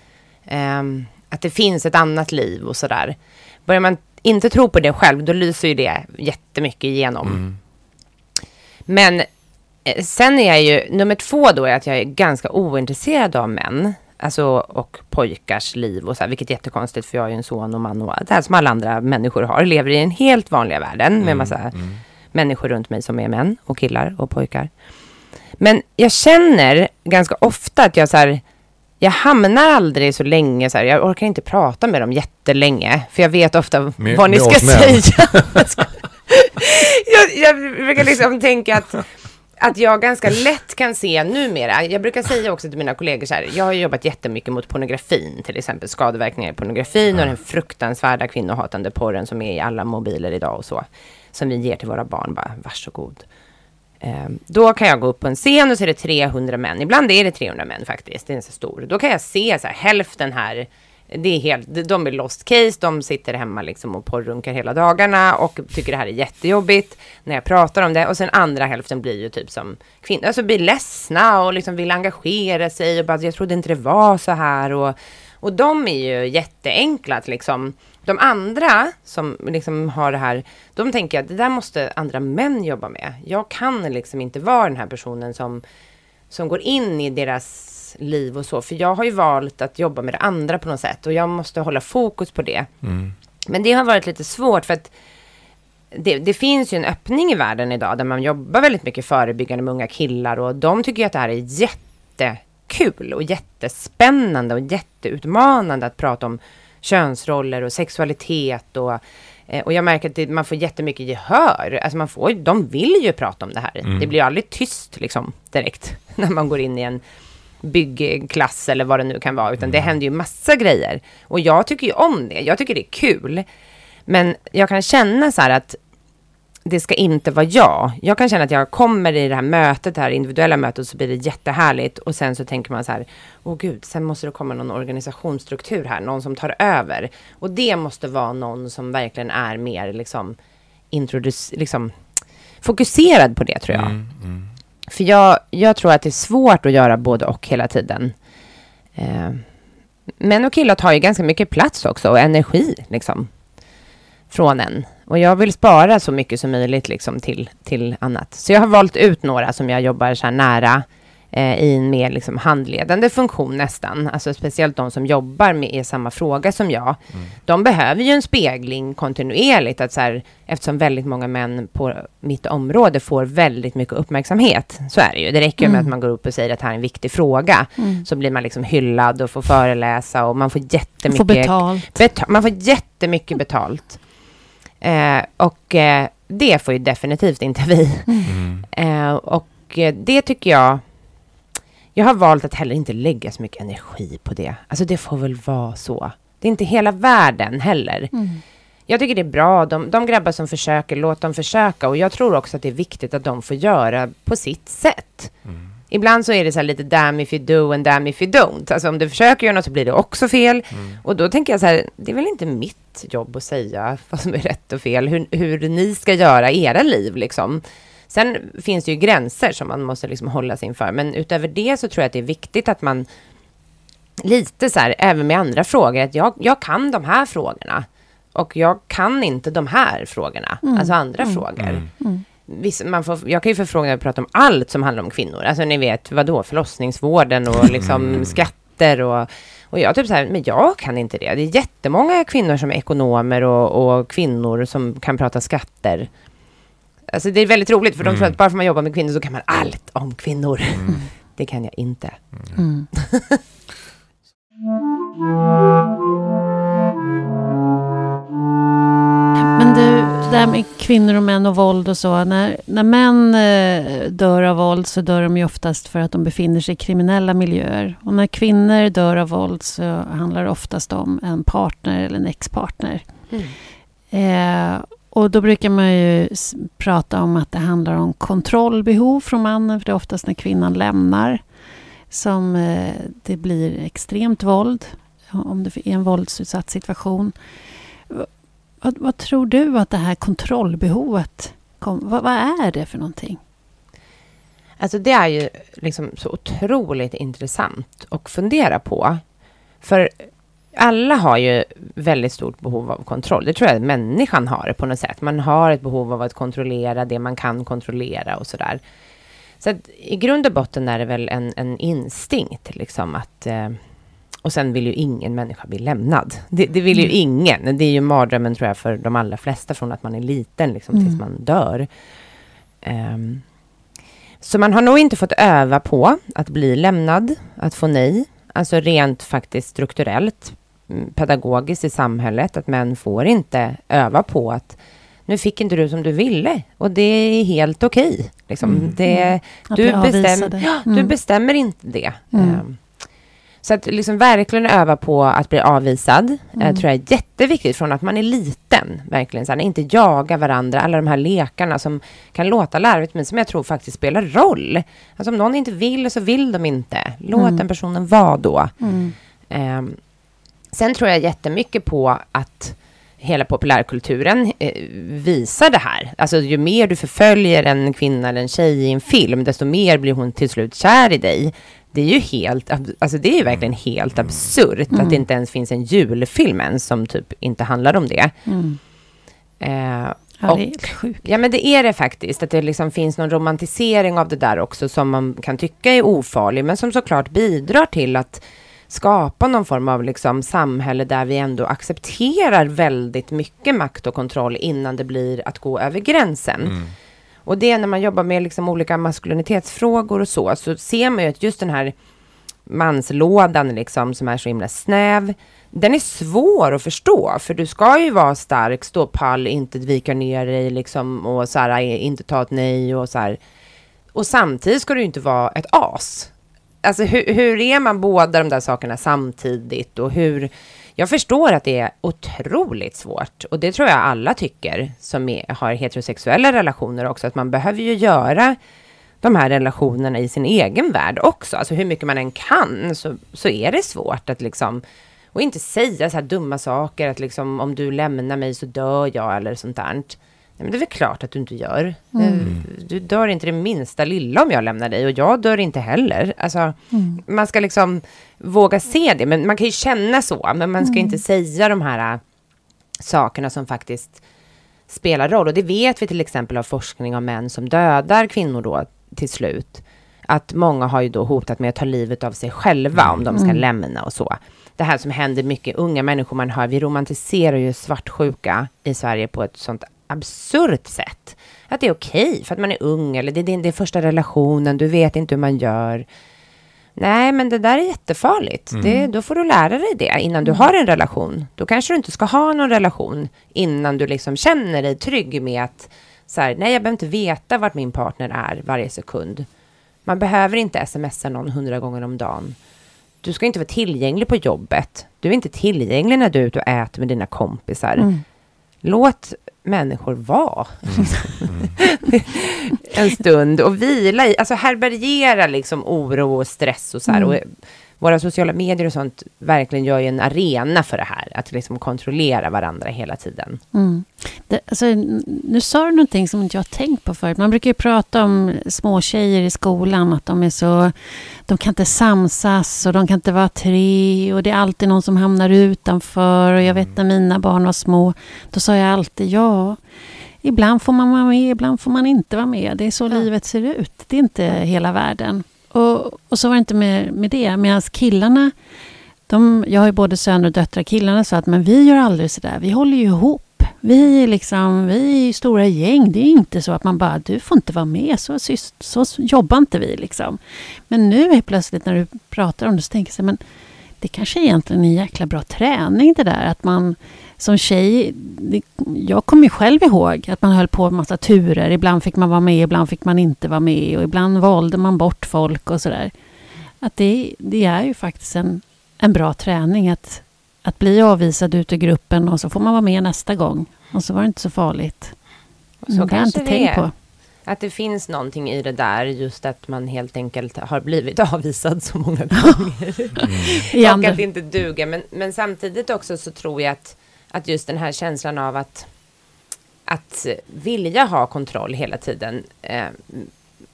Ehm, att det finns ett annat liv och sådär. Börjar man inte tro på det själv, då lyser ju det jättemycket igenom. Mm. Men eh, sen är jag ju, nummer två då är att jag är ganska ointresserad av män. Alltså och pojkars liv och så här, vilket är jättekonstigt för jag är ju en son och man och det här som alla andra människor har. Lever i den helt vanliga världen med massa Mm. människor runt mig som är män och killar och pojkar. Men jag känner ganska ofta att jag så här, jag hamnar aldrig så länge så här, jag orkar inte prata med dem jättelänge, för jag vet ofta Med- vad ni ska säga. jag, jag brukar liksom tänka att, att jag ganska lätt kan se numera, jag brukar säga också till mina kollegor så här, jag har jobbat jättemycket mot pornografin, till exempel skadeverkningar i pornografin och den fruktansvärda kvinnohatande porren som är i alla mobiler idag och så, som vi ger till våra barn, bara varsågod. Eh, då kan jag gå upp på en scen och så är det 300 män. Ibland är det 300 män faktiskt. Det är så stor. Då kan jag se så här, hälften här. Det är helt, de är lost case. De sitter hemma liksom och porrunkar hela dagarna och tycker det här är jättejobbigt när jag pratar om det. Och sen andra hälften blir ju typ som kvinnor, alltså blir ledsna och liksom vill engagera sig och bara jag trodde inte det var så här och och de är ju jätteenkla att liksom, de andra som liksom har det här, de tänker att det där måste andra män jobba med. Jag kan liksom inte vara den här personen som, som går in i deras liv och så, för jag har ju valt att jobba med det andra på något sätt och jag måste hålla fokus på det. Mm. Men det har varit lite svårt för att det, det finns ju en öppning i världen idag där man jobbar väldigt mycket förebyggande med unga killar och de tycker ju att det här är jättekul och jättespännande och jätteutmanande att prata om könsroller och sexualitet och eh, och jag märker att det, man får jättemycket gehör. Alltså man får, de vill ju prata om det här. Mm. Det blir ju aldrig tyst liksom direkt när man går in i en byggklass eller vad det nu kan vara. Utan det händer ju massa grejer. Och jag tycker ju om det. Jag tycker det är kul. Men jag kan känna så här att det ska inte vara jag. Jag kan känna att jag kommer i det här mötet, det här individuella mötet, så blir det jättehärligt. Och sen så tänker man så här, åh gud, sen måste det komma någon organisationsstruktur här, någon som tar över. Och det måste vara någon som verkligen är mer liksom, introduc- liksom fokuserad på det tror jag. Mm, mm. För jag, jag tror att det är svårt att göra både och hela tiden. Eh, män och killar tar ju ganska mycket plats också och energi liksom. Från en. Och jag vill spara så mycket som möjligt liksom till, till annat. Så jag har valt ut några som jag jobbar så här nära eh, i en mer liksom handledande funktion nästan. Alltså speciellt de som jobbar med samma fråga som jag. De behöver ju en spegling kontinuerligt. Att så här, eftersom väldigt många män på mitt område får väldigt mycket uppmärksamhet. Så är det ju. Det räcker ju med Mm. att man går upp och säger att det här är en viktig fråga. Mm. Så blir man liksom hyllad och får föreläsa och man får jättemycket Få betalt. Beta- man får jättemycket betalt. Eh, och eh, det får ju definitivt inte vi. Mm. Eh, och eh, det tycker jag... Jag har valt att heller inte lägga så mycket energi på det. Alltså det får väl vara så. Det är inte hela världen heller. Mm. jag tycker det är bra. De, de grabbar som försöker, låt dem försöka. Och jag tror också att det är viktigt att de får göra på sitt sätt. Mm. Ibland så är det så lite damn if you do and damn if you don't. Alltså om du försöker göra något så blir det också fel. Mm. Och då tänker jag så här, det är väl inte mitt jobb att säga vad som är rätt och fel, hur, hur ni ska göra era liv liksom. Sen finns det ju gränser som man måste liksom hålla sig inför. Men utöver det så tror jag att det är viktigt att man lite så här, även med andra frågor, att jag, jag kan de här frågorna. Och jag kan inte de här frågorna, mm. alltså andra mm. frågor. Mm. Mm. Viss, man får, jag kan ju förfråga och prata om allt som handlar om kvinnor. Alltså ni vet, vad då förlossningsvården och liksom mm. skatter och och jag typ så här, men jag kan inte det. Det är jättemånga kvinnor som är ekonomer och, och kvinnor som kan prata skatter. Alltså det är väldigt roligt, för de tror mm. att bara för att man jobbar med kvinnor så kan man allt om kvinnor. Mm. Det kan jag inte. Mm. det där med kvinnor och män och våld och så. När, när män eh, dör av våld så dör de ju oftast för att de befinner sig i kriminella miljöer. Och när kvinnor dör av våld så handlar det oftast om en partner eller en ex-partner. Mm. Eh, och då brukar man ju prata om att det handlar om kontrollbehov från mannen. För det är oftast när kvinnan lämnar som eh, det blir extremt våld. Om det är en våldsutsatt situation. Vad, vad, tror du att det här kontrollbehovet, kom, vad, vad, är det för någonting? Alltså det är ju liksom så otroligt intressant att fundera på. För alla har ju väldigt stort behov av kontroll. Det tror jag att människan har på något sätt. Man har ett behov av att kontrollera det man kan kontrollera och sådär. Så att i grund och botten är det väl en, en instinkt liksom att eh, och sen vill ju ingen människa bli lämnad. Det, det vill ju mm. ingen. Det är ju mardrömmen tror jag för de allra flesta från att man är liten liksom, mm. tills man dör. Um, så man har nog inte fått öva på att bli lämnad, att få nej. Alltså rent faktiskt strukturellt, mm, pedagogiskt i samhället, att män får inte öva på att nu fick inte du som du ville och det är helt okej. Okay, liksom. mm. mm. du, bestäm, ja, du bestämmer inte det. Um, så att liksom verkligen öva på att bli avvisad eh, mm. eh, tror jag är jätteviktigt från att man är liten. Verkligen så här, inte jaga varandra, alla de här lekarna som kan låta larvigt men som jag tror faktiskt spelar roll. Alltså om någon inte vill så vill de inte. Låt mm. den personen vara då. Mm. Eh, sen tror jag jättemycket på att hela populärkulturen eh, visar det här. Alltså ju mer du förföljer en kvinna eller en tjej i en film, desto mer blir hon till slut kär i dig det är ju helt, alltså det är verkligen mm. helt absurt mm. att det inte ens finns en julfilm ens som typ inte handlar om det. Mm. Eh, ja, och, det är sjukt. Ja, men det är det faktiskt. Att det liksom finns någon romantisering av det där också som man kan tycka är ofarlig, men som såklart bidrar till att skapa någon form av liksom samhälle där vi ändå accepterar väldigt mycket makt och kontroll innan det blir att gå över gränsen. Mm. Och det är när man jobbar med liksom olika maskulinitetsfrågor och så, så ser man ju att just den här manslådan liksom, som är så himla snäv, den är svår att förstå, för du ska ju vara stark, stå pall, inte vika ner dig liksom, och så här, inte ta ett nej och så här. Och samtidigt ska du ju inte vara ett as. Alltså hur, hur är man båda de där sakerna samtidigt och hur jag förstår att det är otroligt svårt och det tror jag alla tycker som är, har heterosexuella relationer också, att man behöver ju göra de här relationerna i sin egen värld också. Alltså hur mycket man än kan så, så är det svårt att liksom och inte säga så här dumma saker, att liksom om du lämnar mig så dör jag eller sånt där. Nej, men det är väl klart att du inte gör. Mm. Du dör inte det minsta lilla om jag lämnar dig och jag dör inte heller. Alltså, mm. man ska liksom våga se det. Men man kan ju känna så, men man ska mm. inte säga de här äh, sakerna som faktiskt spelar roll. Och det vet vi till exempel av forskning av män som dödar kvinnor då till slut. Att många har ju då hotat med att ta livet av sig själva om de ska mm. lämna och så. Det här som händer mycket unga människor man hör, vi romantiserar ju svartsjuka i Sverige på ett sånt absurt sätt. Att det är okej okay för att man är ung eller det är din det är första relationen, du vet inte hur man gör. Nej, men det där är jättefarligt. Mm. Det, då får du lära dig det innan du har en relation. Då kanske du inte ska ha någon relation innan du liksom känner dig trygg med att så här, nej, jag behöver inte veta vart min partner är varje sekund. Man behöver inte smsa någon hundra gånger om dagen. Du ska inte vara tillgänglig på jobbet. Du är inte tillgänglig när du är ute och äter med dina kompisar. Mm. låt människor vara en stund och vila i, alltså härbärgera liksom oro och stress och så här. Mm. Och våra sociala medier och sånt verkligen gör ju en arena för det här, att liksom kontrollera varandra hela tiden. Mm. Det, alltså, nu sa du någonting som inte jag har tänkt på förut. Man brukar ju prata om små tjejer i skolan, att de är så... De kan inte samsas och de kan inte vara tre och det är alltid någon som hamnar utanför. Och jag vet när mina barn var små, då sa jag alltid ja. Ibland får man vara med, ibland får man inte vara med. Det är så Ja. livet ser ut. Det är inte hela världen. Och, och så var det inte med, med det. Medan killarna, de, jag har ju både söner och döttrar. Killarna sa att men vi gör aldrig sådär. Vi håller ju ihop. Vi är liksom, vi är ju stora gäng. Det är inte så att man bara, du får inte vara med. Så, så, så jobbar inte vi liksom. Men nu är plötsligt när du pratar om det så tänker jag men det kanske egentligen är en jäkla bra träning det där. Att man som tjej, det, jag kommer ju själv ihåg att man höll på med massa turer. Ibland fick man vara med, ibland fick man inte vara med. Och ibland valde man bort folk och sådär. Att det, det är ju faktiskt en, en bra träning att, att bli avvisad ut ur gruppen och så får man vara med nästa gång. Och så var det inte så farligt. Och så Mm, det har jag inte det tänkt är. på. Att det finns någonting i det där, just att man helt enkelt har blivit avvisad så många gånger. I och andra- att det inte duger. Men, men samtidigt också så tror jag att, att just den här känslan av att, att vilja ha kontroll hela tiden eh,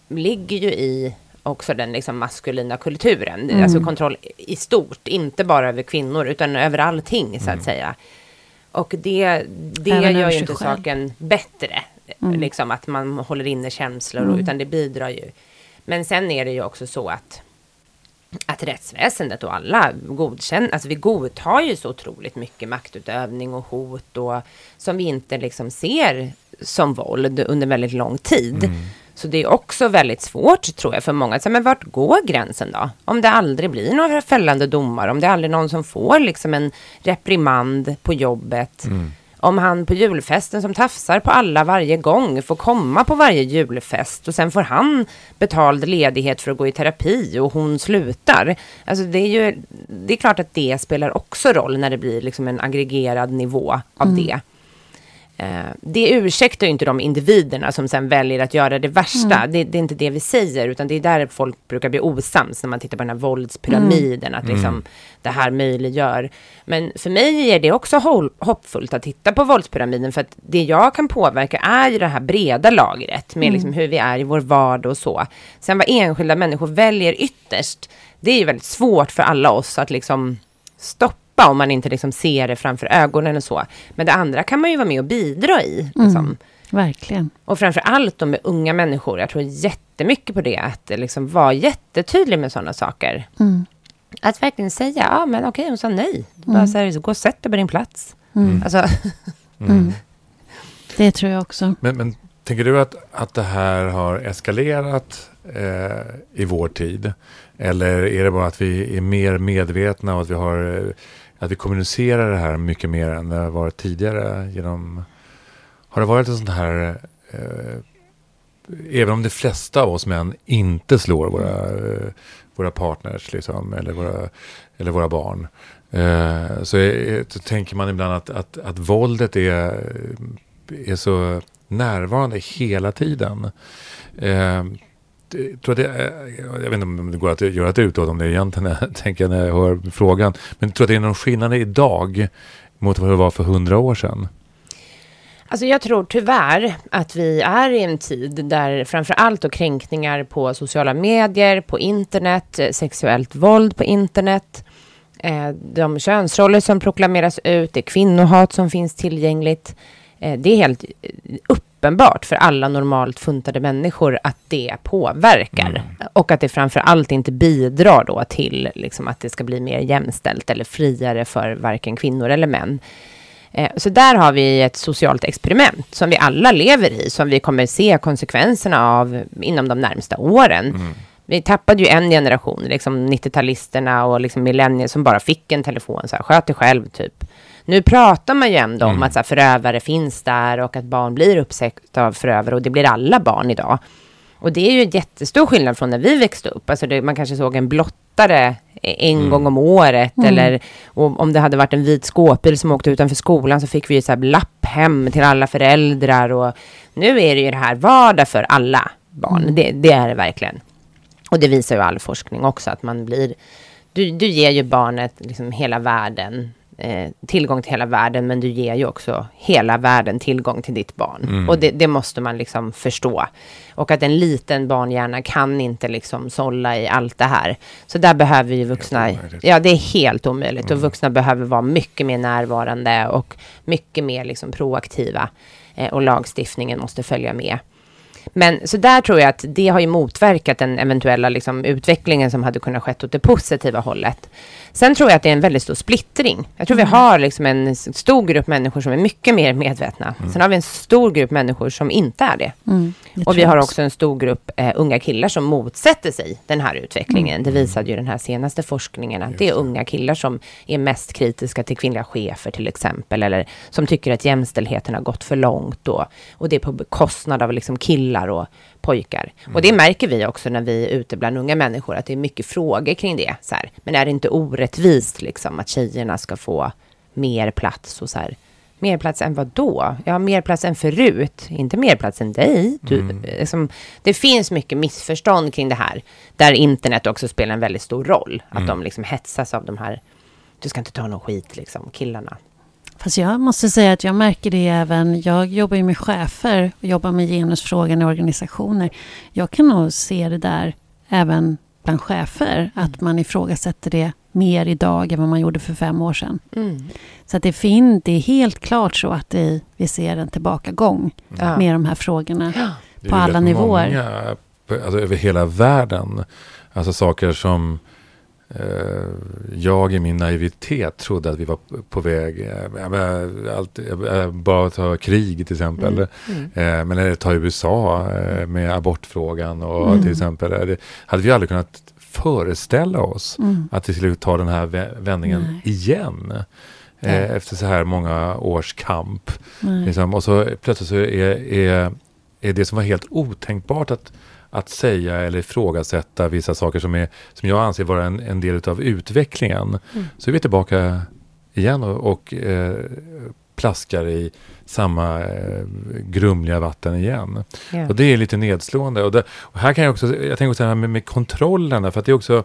ligger ju i också den liksom maskulina kulturen. Mm. Alltså kontroll i stort, inte bara över kvinnor utan över allting så att säga. Och det, det Även gör ju inte själv. saken bättre. Mm. Liksom att man håller inne känslor, Mm. utan det bidrar ju. Men sen är det ju också så att att rättsväsendet och alla godkänner, alltså vi godtar ju så otroligt mycket maktutövning och hot och som vi inte liksom ser som våld under väldigt lång tid. Så det är också väldigt svårt tror jag för många. att säga, Men vart går gränsen då? Om det aldrig blir några fällande domar, om det aldrig är någon som får liksom en reprimand på jobbet. Om han på julfesten som tafsar på alla varje gång får komma på varje julfest och sen får han betald ledighet för att gå i terapi och hon slutar. Alltså det är ju, det är klart att det spelar också roll när det blir liksom en aggregerad nivå av det. Eh, det ursäktar ju inte de individerna som sen väljer att göra det värsta. Det, det är inte det vi säger, utan det är där folk brukar bli osams när man tittar på den här våldspyramiden, att liksom det här möjliggör. Men för mig är det också hoppfullt att titta på våldspyramiden, för att det jag kan påverka är ju det här breda lagret, med liksom hur vi är i vår vardag och så. Sen vad enskilda människor väljer ytterst, det är ju väldigt svårt för alla oss att liksom stoppa om man inte liksom ser det framför ögonen och så. Men det andra kan man ju vara med och bidra i. Liksom. Verkligen. Och framför allt med unga människor. Jag tror jättemycket på det. Att det liksom vara jättetydlig med sådana saker. Mm. Att verkligen säga, ja men okej, hon sa nej. Bara så här, gå och sätt dig på din plats. Mm. Alltså, Mm. Det tror jag också. Men, men tänker du att, att det här har eskalerat eh, i vår tid? Eller är det bara att vi är mer medvetna och att vi, har, eh, att vi kommunicerar det här mycket mer än det har varit tidigare? Genom, har det varit en sån här, eh, även om de flesta av oss män inte slår våra, eh, våra partners liksom, eller, våra, eller våra barn, eh, så, är, så tänker man ibland att, att, att våldet är, är så närvarande hela tiden. Eh, tror att det, är- jag vet inte om det går att göra ett utåt om det egentligen, är, tänker jag när jag hör frågan. Men tror att det är någon skillnad idag mot vad det var för hundra år sedan? Alltså jag tror tyvärr att vi är i en tid där framför allt då kränkningar på sociala medier, på internet, sexuellt våld på internet, eh, de könsroller som proklameras ut, det kvinnohat som finns tillgängligt. Eh, det är helt eh, uppenbart för alla normalt funtade människor att det påverkar. Och att det framför allt inte bidrar då till liksom, att det ska bli mer jämställt eller friare för varken kvinnor eller män. Eh, Så där har vi ett socialt experiment som vi alla lever i, som vi kommer se konsekvenserna av inom de närmsta åren. Vi tappade ju en generation, liksom 90-talisterna och liksom millennier som bara fick en telefon, så här, sköt dig själv typ. Nu pratar man ju ändå om att så här, förövare finns där och att barn blir uppsökta av förövare och det blir alla barn idag. Och det är ju en jättestor skillnad från när vi växte upp. Alltså det, man kanske såg en blottare en Mm. gång om året. Mm. Eller och om det hade varit en vit skåpbil som åkte utanför skolan så fick vi ju så här lapp hem till alla föräldrar. Och nu är det ju det här vardag för alla barn. Mm. Det, det är det verkligen. Och det visar ju all forskning också att man blir... Du, du ger ju barnet liksom hela världen, eh, tillgång till hela världen, men du ger ju också hela världen tillgång till ditt barn. Mm. Och det, det måste man liksom förstå. Och att en liten barnhjärna kan inte liksom sålla i allt det här. Så där behöver ju vuxna... Ja, det är helt omöjligt. Mm. Och vuxna behöver vara mycket mer närvarande och mycket mer liksom proaktiva. Eh, och lagstiftningen måste följa med. Men så där tror jag att det har ju motverkat den eventuella liksom, utvecklingen som hade kunnat skett åt det positiva hållet. Sen tror jag att det är en väldigt stor splittring. Jag tror vi har liksom en stor grupp människor som är mycket mer medvetna. Sen har vi en stor grupp människor som inte är det. Mm, Och vi har också en stor grupp eh, unga killar som motsätter sig den här utvecklingen. Det visade ju den här senaste forskningen att det är unga killar som är mest kritiska till kvinnliga chefer till exempel. Eller som tycker att jämställdheten har gått för långt då. Och det är på bekostnad av liksom killar och pojkar. Och det märker vi också när vi är ute bland unga människor, att det är mycket frågor kring det. Så här. Men är det inte orättvist liksom, att tjejerna ska få mer plats och så här. Mer plats än vad då? Ja, mer plats än förut. Inte mer plats än dig. Du, Mm. liksom, det finns mycket missförstånd kring det här. Där internet också spelar en väldigt stor roll. Att Mm. de liksom hetsas av de här, du ska inte ta någon skit liksom, killarna. Fast jag måste säga att jag märker det även, jag jobbar ju med chefer och jobbar med genusfrågan i organisationer. Jag kan nog se det där även bland chefer, att man ifrågasätter det mer idag än vad man gjorde för fem år sedan. Mm. Så att det, fin, det är helt klart så att det, vi ser en tillbakagång Ja. med de här frågorna. Är på alla nivåer. Många, alltså över hela världen. Alltså saker som jag i min naivitet trodde att vi var på väg. Eh, allt, eh, bara ta krig till exempel. Mm. Mm. Eh, men det tar USA eh, med abortfrågan och Mm. till exempel. eh, Det, hade vi aldrig kunnat föreställa oss Mm. att vi skulle ta den här vä- vändningen Nej. igen. Eh, efter så här många års kamp. Liksom, och så plötsligt så är, är, är det som var helt otänkbart att, att säga eller ifrågasätta vissa saker som, är, som jag anser vara en, en del av utvecklingen. Mm. Så är vi tillbaka igen och, och eh, plaskar i samma eh, grumliga vatten igen. Ja. Och det är lite nedslående. Och, det, och här kan jag också, jag tänker också det här med, med kontrollen, för att det är också,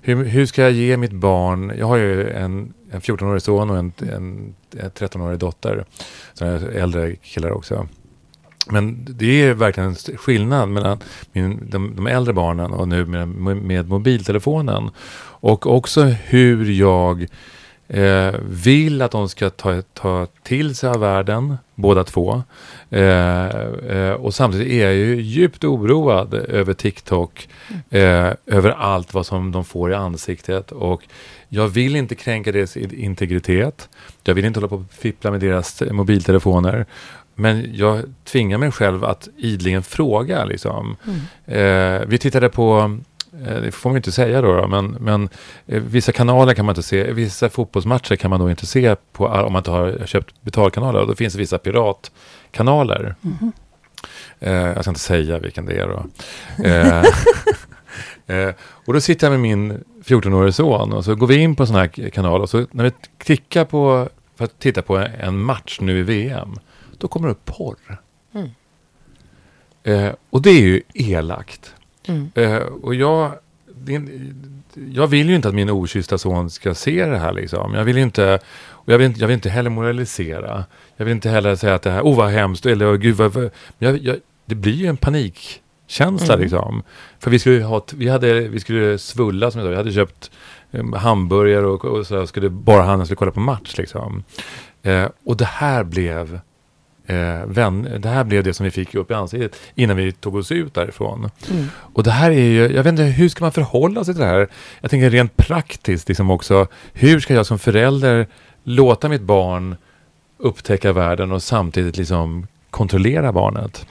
hur, hur ska jag ge mitt barn, jag har ju en, en 14-årig son och en, en, en 13-årig dotter, så äldre killar också. Men det är verkligen en skillnad mellan min, de, de äldre barnen och nu med, med mobiltelefonen. Och också hur jag eh, vill att de ska ta, ta till sig av världen, båda två. Eh, eh, och samtidigt är jag ju djupt oroad över TikTok, eh, över allt vad som de får i ansiktet. Och jag vill inte kränka deras integritet. Jag vill inte hålla på och fippla med deras mobiltelefoner. Men jag tvingar mig själv att idligen fråga. Liksom. Mm. Eh, vi tittade på, eh, det får man ju inte säga då, då men, men eh, vissa kanaler kan man inte se, vissa fotbollsmatcher kan man då inte se på, om man inte har köpt betalkanaler. Och då finns det vissa piratkanaler. Eh, jag ska inte säga vilken det är då. Eh, eh, och då sitter jag med min 14-årige son och så går vi in på en sån här kanal och så när vi klickar på för att titta på en match nu i VM, då kommer det upp porr. Mm. Eh, och det är ju elakt. Mm. Eh, och jag, är- jag vill ju inte att min okyssta son ska se det här liksom. Jag vill inte, och jag vill inte, jag vill inte heller moralisera. Jag vill inte heller säga att det här, oh vad hemskt, eller oh, gud vad, jag, jag, det blir ju en panikkänsla Mm. liksom. För vi skulle ha, vi hade, vi skulle svulla som jag sa, vi hade köpt um, hamburgare och, och så skulle bara han skulle kolla på match liksom. Eh, och det här blev eh, vän, det här blev det som vi fick upp i ansiktet innan vi tog oss ut därifrån. Mm. Och det här är ju, jag vet inte, hur ska man förhålla sig till det här? Jag tänker rent praktiskt liksom också, hur ska jag som förälder låta mitt barn upptäcka världen och samtidigt liksom kontrollera barnet?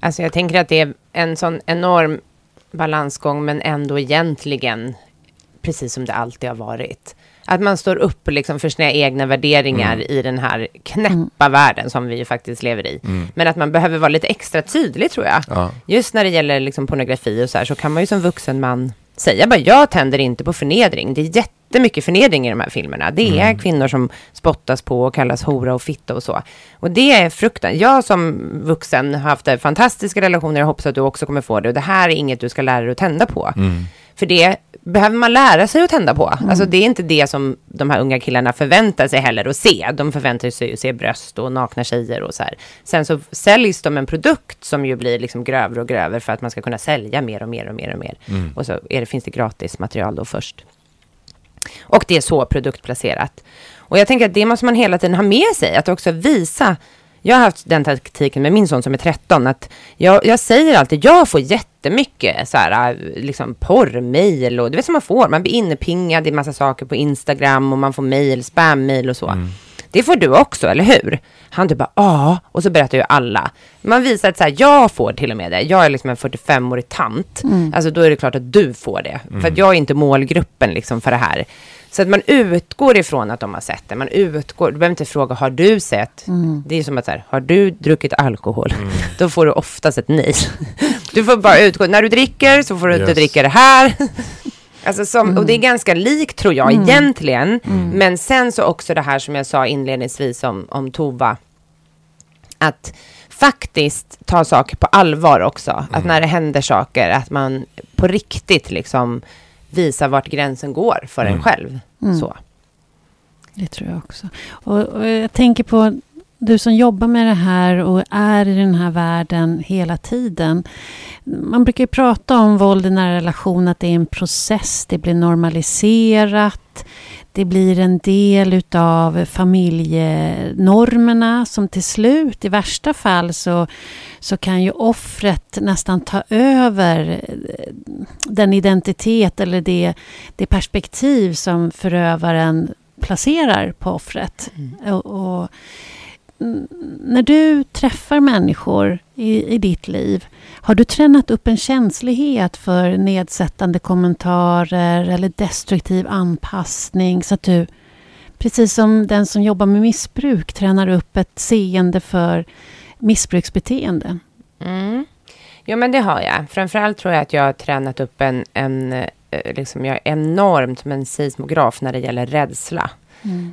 Alltså jag tänker att det är en sån enorm balansgång, men ändå egentligen precis som det alltid har varit. Att man står upp liksom för sina egna värderingar Mm. i den här knäppa världen som vi ju faktiskt lever i. Mm. Men att man behöver vara lite extra tydlig tror jag. Ja. Just när det gäller liksom pornografi och så här så kan man ju som vuxen man säga bara, jag tänder inte på förnedring. Det är jättemycket förnedring i de här filmerna. Det är Mm. kvinnor som spottas på och kallas hora och fitta och så. Och det är fruktan. Jag som vuxen har haft fantastiska relationer, jag hoppas att du också kommer få det. Och det här är inget du ska lära dig att tända på. Mm. För det behöver man lära sig att tända på. Alltså det är inte det som de här unga killarna förväntar sig heller att se. De förväntar sig att se bröst och nakna tjejer och så här. Sen så säljs de en produkt som ju blir liksom grövre och grövre för att man ska kunna sälja mer och mer och mer och mer. Mm. Och så är det, finns det gratis material då först. Och det är så produktplacerat. Och jag tänker att det måste man hela tiden ha med sig, att också visa. Jag har haft den taktiken med min son som är 13, att jag, jag säger alltid, jag får jättemycket så här, liksom porrmail och du vet som man får, man blir innepingad i massa saker på Instagram och man får mail, spam-mail och så. Det får du också, eller hur? Han typ bara, ja, och så berättar ju alla. Man visar att så här, jag får till och med det. Jag är liksom en 45-årig tant. Alltså då är det klart att du får det. För att jag är inte målgruppen liksom för det här. Så att man utgår ifrån att de har sett det. Man utgår, du behöver inte fråga, har du sett? Det är som att så här, har du druckit alkohol? Då får du oftast ett nej. Du får bara utgå, när du dricker så får du inte Yes. dricka det här. Alltså som, Och det är ganska likt tror jag egentligen. Men sen så också det här som jag sa inledningsvis om, om Tova. Att faktiskt ta saker på allvar också. Att när det händer saker, att man på riktigt liksom visar vart gränsen går för en Mm. själv. Mm. Så. Det tror jag också. Och, och jag tänker på du som jobbar med det här och är i den här världen hela tiden. Man brukar ju prata om våld i nära relation, att det är en process, det blir normaliserat. Det blir en del utav familjenormerna som till slut, i värsta fall, så, så kan ju offret nästan ta över eh, den identitet eller det, det perspektiv som förövaren placerar på offret. Och, och, mm, när du träffar människor i, i ditt liv, har du tränat upp en känslighet för nedsättande kommentarer eller destruktiv anpassning så att du, precis som den som jobbar med missbruk, tränar upp ett seende för missbruksbeteende? Mm. Jo, men det har jag. Framförallt tror jag att jag har tränat upp en, en eh, liksom jag är enormt som en seismograf när det gäller rädsla.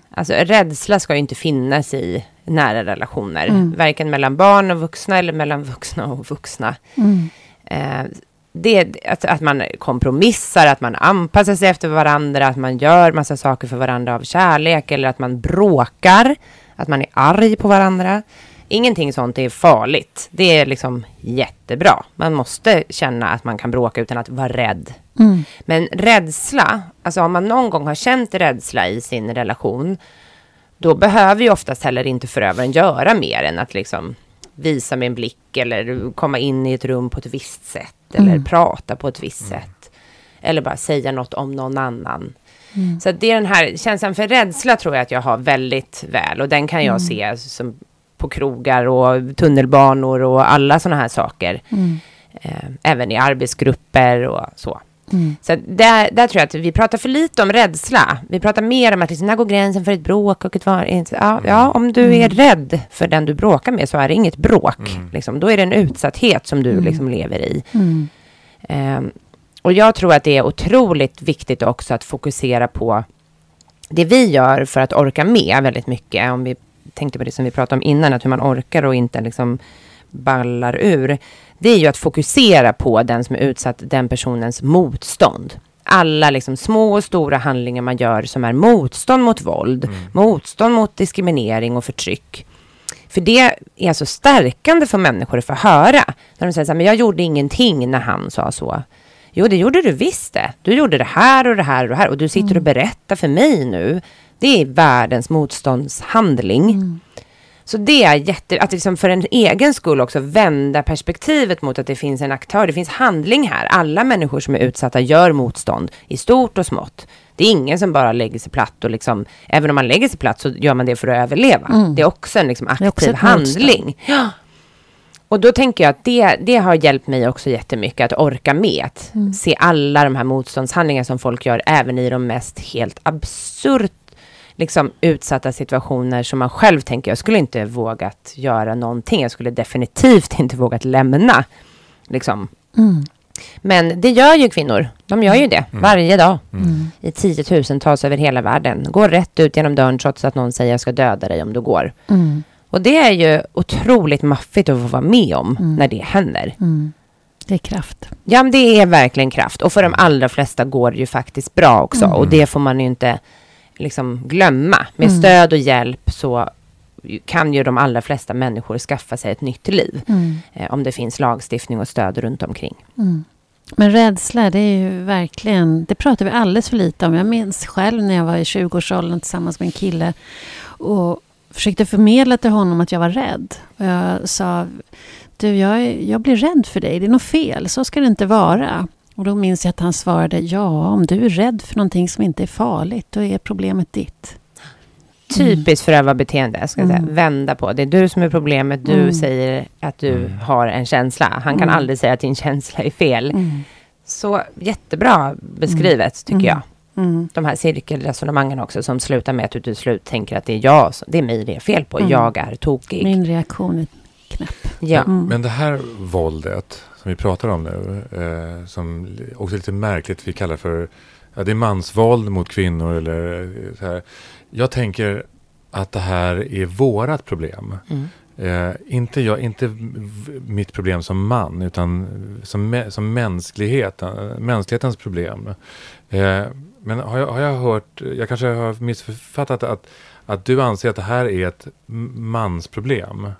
Alltså rädsla ska ju inte finnas i nära relationer. Mm. Varken mellan barn och vuxna eller mellan vuxna och vuxna. Mm. Eh, det, att, att man kompromissar, att man anpassar sig efter varandra, att man gör massa saker för varandra av kärlek eller att man bråkar, att man är arg på varandra. Ingenting sånt är farligt. Det är liksom jättebra. Man måste känna att man kan bråka utan att vara rädd. Mm. Men rädsla, alltså om man någon gång har känt rädsla i sin relation, då behöver ju oftast heller inte förövaren göra mer än att liksom visa med en blick eller komma in i ett rum på ett visst sätt eller Mm. prata på ett visst sätt. Eller bara säga något om någon annan. Mm. Så det är den här känslan för rädsla tror jag att jag har väldigt väl och den kan jag se som på krogar och tunnelbanor och alla sådana här saker. Mm. Eh, även i arbetsgrupper och så. Mm. Så där, där tror jag att vi pratar för lite om rädsla. Vi pratar mer om att liksom, när går gränsen för ett bråk och ett var... Ja, ja, om du är rädd för den du bråkar med så är det inget bråk. Liksom. Då är det en utsatthet som du liksom lever i. Mm. Ehm, och jag tror att det är otroligt viktigt också att fokusera på det vi gör för att orka med väldigt mycket. Om vi tänkte på det som vi pratade om innan, att hur man orkar och inte liksom ballar ur. Det är ju att fokusera på den som är utsatt, den personens motstånd. Alla liksom små och stora handlingar man gör som är motstånd mot våld, motstånd mot diskriminering och förtryck. För det är så stärkande för människor att få höra. När de säger så här, men jag gjorde ingenting när han sa så. Jo, det gjorde du visst det. Du gjorde det här och det här och det här. Och du sitter och berättar för mig nu. Det är världens motståndshandling. Så det är jätte, att liksom för en egen skull också vända perspektivet mot att det finns en aktör, det finns handling här. Alla människor som är utsatta gör motstånd i stort och smått. Det är ingen som bara lägger sig platt och liksom, även om man lägger sig platt så gör man det för att överleva. Mm. Det är också en liksom aktiv handling. Ja. Och då tänker jag att det, det har hjälpt mig också jättemycket att orka med. Att Mm. se alla de här motståndshandlingar som folk gör, även i de mest helt absurt liksom, utsatta situationer som man själv tänker, jag skulle inte vågat göra någonting. Jag skulle definitivt inte vågat lämna. Liksom. Mm. Men det gör ju kvinnor. De gör ju det Mm. varje dag. Mm. I tiotusentals över hela världen. Går rätt ut genom dörren trots att någon säger jag ska döda dig om du går. Mm. Och det är ju otroligt maffigt att få vara med om Mm. när det händer. Mm. Det är kraft. Ja, men det är verkligen kraft. Och för de allra flesta går det ju faktiskt bra också. Mm. Och det får man ju inte liksom glömma. Med Mm. stöd och hjälp så kan ju de allra flesta människor skaffa sig ett nytt liv. Mm. Eh, om det finns lagstiftning och stöd runt omkring. Mm. Men rädsla, det är ju verkligen... Det pratar vi alldeles för lite om. Jag minns själv när jag var i 20-årsåldern tillsammans med en kille och försökte förmedla till honom att jag var rädd. Och jag sa, du, jag, jag blir rädd för dig. Det är något fel. Så ska det inte vara. Och då minns jag att han svarade, ja, om du är rädd för någonting som inte är farligt, då är problemet ditt. Typiskt förövarbeteende, ska jag säga. Mm. Vända på. Det är du som är problemet. Du Mm. säger att du Mm. har en känsla. Han kan Mm. aldrig säga att din känsla är fel. Mm. Så jättebra beskrivet, tycker Mm. jag. Mm. De här cirkelresonemangen också, som slutar med att du till slut tänker att det är jag, som- det är mig det är fel på. Mm. Jag är tokig. Min reaktion är knäpp. Ja. Mm. Men det här våldet som vi pratar om nu, eh, som också är lite märkligt, vi kallar för ja, det är mansvåld mot kvinnor eller eh, så här. Jag tänker att det här är vårat problem. Mm. Eh, inte, jag, inte mitt problem som man, utan som, som mänsklighet, eh, mänsklighetens problem. Eh, men har jag, har jag hört, jag kanske har missförfattat att, att du anser att det här är ett mansproblem.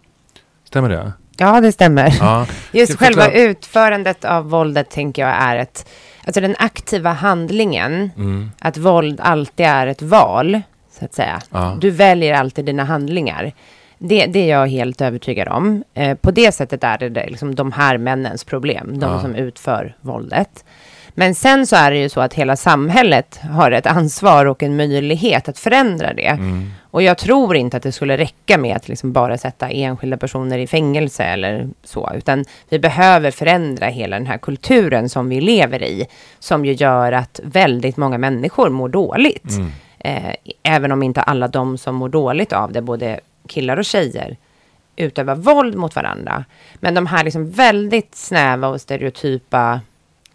Stämmer det? Ja, det stämmer. Ja. Just själva utförandet av våldet tänker jag är ett... Alltså den aktiva handlingen, Mm. att våld alltid är ett val, så att säga. Ja. Du väljer alltid dina handlingar. Det, det är jag helt övertygad om. Eh, på det sättet är det, det liksom de här männens problem, de Ja. som utför våldet. Men sen så är det ju så att hela samhället har ett ansvar och en möjlighet att förändra det. Mm. Och jag tror inte att det skulle räcka med att liksom bara sätta enskilda personer i fängelse eller så, utan vi behöver förändra hela den här kulturen som vi lever i, som ju gör att väldigt många människor mår dåligt. Mm. Eh, även om inte alla de som mår dåligt av det, både killar och tjejer, utövar våld mot varandra. Men de här liksom väldigt snäva och stereotypa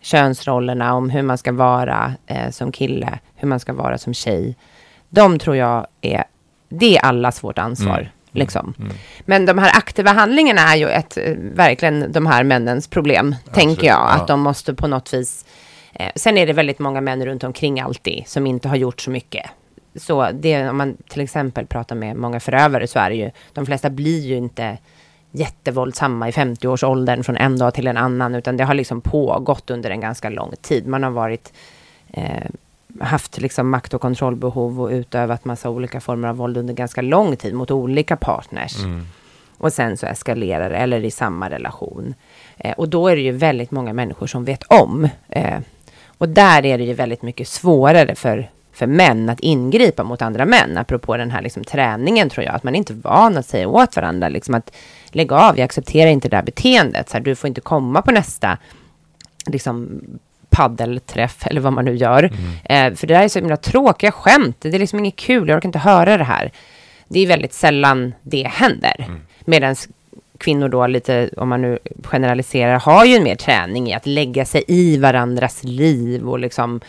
könsrollerna om hur man ska vara eh, som kille, hur man ska vara som tjej. De tror jag är, det är allas vårt ansvar. Mm. Liksom. Mm. Men de här aktiva handlingarna är ju ett, eh, verkligen de här männens problem, tänker jag. ja. Att de måste på något vis... Eh, sen är det väldigt många män runt omkring alltid som inte har gjort så mycket. Så det, om man till exempel pratar med många förövare så är det ju, de flesta blir ju inte jättevåldsamma i 50-årsåldern från en dag till en annan, utan det har liksom pågått under en ganska lång tid. Man har varit, eh, haft liksom makt och kontrollbehov och utövat massa olika former av våld under ganska lång tid mot olika partners. Mm. Och sen så eskalerar det, eller i samma relation. Eh, och då är det ju väldigt många människor som vet om. Eh, och där är det ju väldigt mycket svårare för, för män att ingripa mot andra män. Apropå den här liksom träningen tror jag, att man är inte är van att säga åt varandra. Liksom att lägg av, jag accepterar inte det här beteendet. Så här, du får inte komma på nästa liksom, paddelträff eller vad man nu gör. Eh, för det där är så himla tråkiga skämt. Det är liksom inget kul, jag orkar inte höra det här. Det är väldigt sällan det händer. Medan kvinnor då lite, om man nu generaliserar, har ju en mer träning i att lägga sig i varandras liv och liksom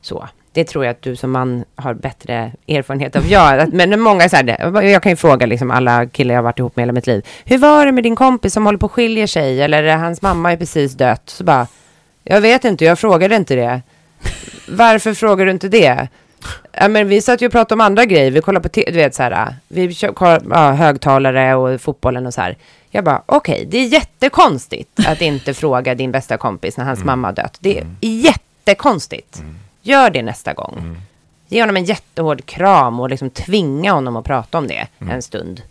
så. Det tror jag att du som man har bättre erfarenhet av. Ja, men många så här, jag kan ju fråga liksom alla killar jag har varit ihop med hela mitt liv. Hur var det med din kompis som håller på att skilja sig? Eller hans mamma är precis dött. Så bara, jag vet inte, jag frågade inte det. Varför frågar du inte det? Ja, men vi satt ju och pratade om andra grejer. Vi kollade på, te- du vet så här, vi ja, högtalare och fotbollen och så här. Jag bara, okej, det är jättekonstigt att inte fråga din bästa kompis när hans mamma har dött. Det är jättekonstigt. Gör det nästa gång. Ge honom en jättehård kram och liksom tvinga honom att prata om det en stund.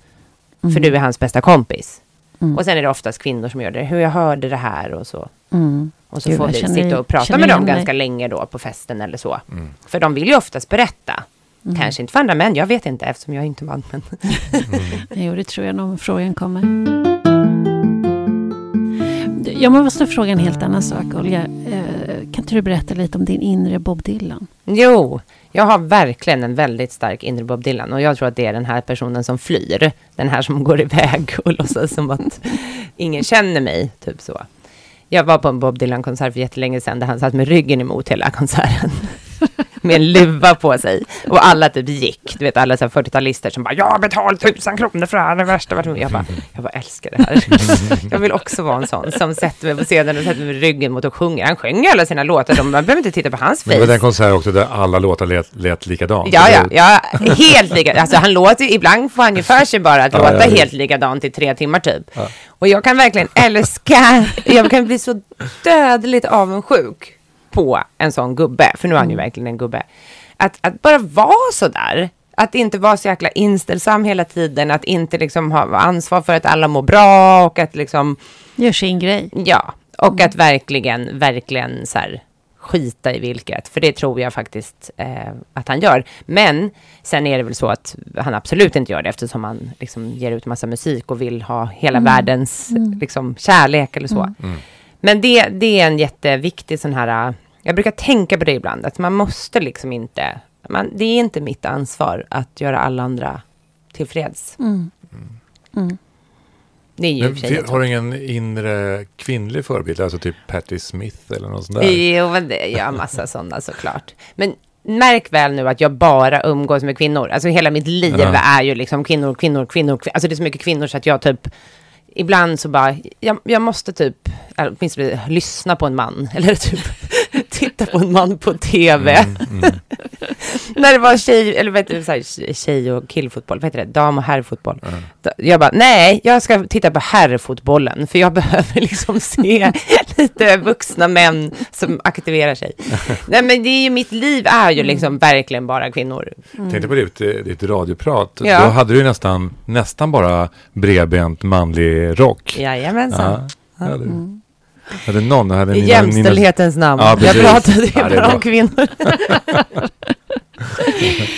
För du är hans bästa kompis. Mm. Och sen är det oftast kvinnor som gör det. Hur jag hörde det här och så. Mm. Och så Gud, får vi känner- sitta och prata med dem ganska länge då på festen eller så. Mm. För de vill ju oftast berätta. Mm. Kanske inte för andra män, jag vet inte eftersom jag är inte man. Men Jo, det tror jag nog frågan kommer. Jag måste fråga en helt annan sak, Olga. Eh, kan inte du berätta lite om din inre Bob Dylan? jo, jag har verkligen en väldigt stark inre Bob Dylan. Och jag tror att det är den här personen som flyr. Den här som går iväg och låtsas som att ingen känner mig. Typ så. Jag var på en Bob Dylan-konsert för jättelänge sedan där han satt med ryggen emot hela konserten med en luva på sig. Och alla typ gick. Du vet alla 40-talister som bara, jag har betalat tusen kronor för det här, det värsta varit med. Jag bara, jag bara älskar det här. jag vill också vara en sån som sätter mig på scenen och sätter mig ryggen mot och sjunger. Han sjunger alla sina låtar, de, man behöver inte titta på hans face. Men det var den konsert också där alla låtar lät, lät likadant. Ja, ja, ja, helt likadant. Alltså han låter ibland får han ju för sig bara att Ja, låta ja, helt likadant i tre timmar typ. Och jag kan verkligen älska, jag kan bli så dödligt avundsjuk på en sån gubbe, för nu är han ju verkligen en gubbe. Att, att bara vara så där, att inte vara så jäkla inställsam hela tiden, att inte liksom ha ansvar för att alla mår bra och att liksom, Gör sin grej. ja, och att verkligen, verkligen så här skita i vilket, för det tror jag faktiskt eh, att han gör. Men sen är det väl så att han absolut inte gör det eftersom han liksom ger ut massa musik och vill ha hela världens liksom, kärlek eller så. Men det, det är en jätteviktig sån här, äh, jag brukar tänka på det ibland, att man måste liksom inte, man, det är inte mitt ansvar att göra alla andra tillfreds. Mm. Mm. Det är ju Men helt har du ingen inre kvinnlig förebild? Alltså typ Patti Smith eller något sånt där? Jo, men det, jag har massa sådana såklart. Men märk väl nu att jag bara umgås med kvinnor. Alltså hela mitt liv Ja. är ju liksom kvinnor, kvinnor, kvinnor. kvin- Alltså det är så mycket kvinnor så att jag typ Ibland så bara, jag, jag måste typ, åtminstone lyssna på en man, eller typ titta på en man på tv. Mm, mm. När det var tjej, eller vet du, så här, tjej och killfotboll, vad heter det, dam och herrfotboll. Ja. Då- Jag bara, nej, jag ska titta på herrfotbollen, för jag behöver liksom se lite vuxna män som aktiverar sig. nej, men det är ju, mitt liv är ju liksom verkligen bara kvinnor. Tänkte på ditt, ditt radioprat. Ja. Då hade du ju nästan, nästan bara bredbent manlig rock. Jajamensan. Ja. Hade, hade någon, hade I jämställdhetens namn. Ja, jag pratade ju Ja, bara om kvinnor.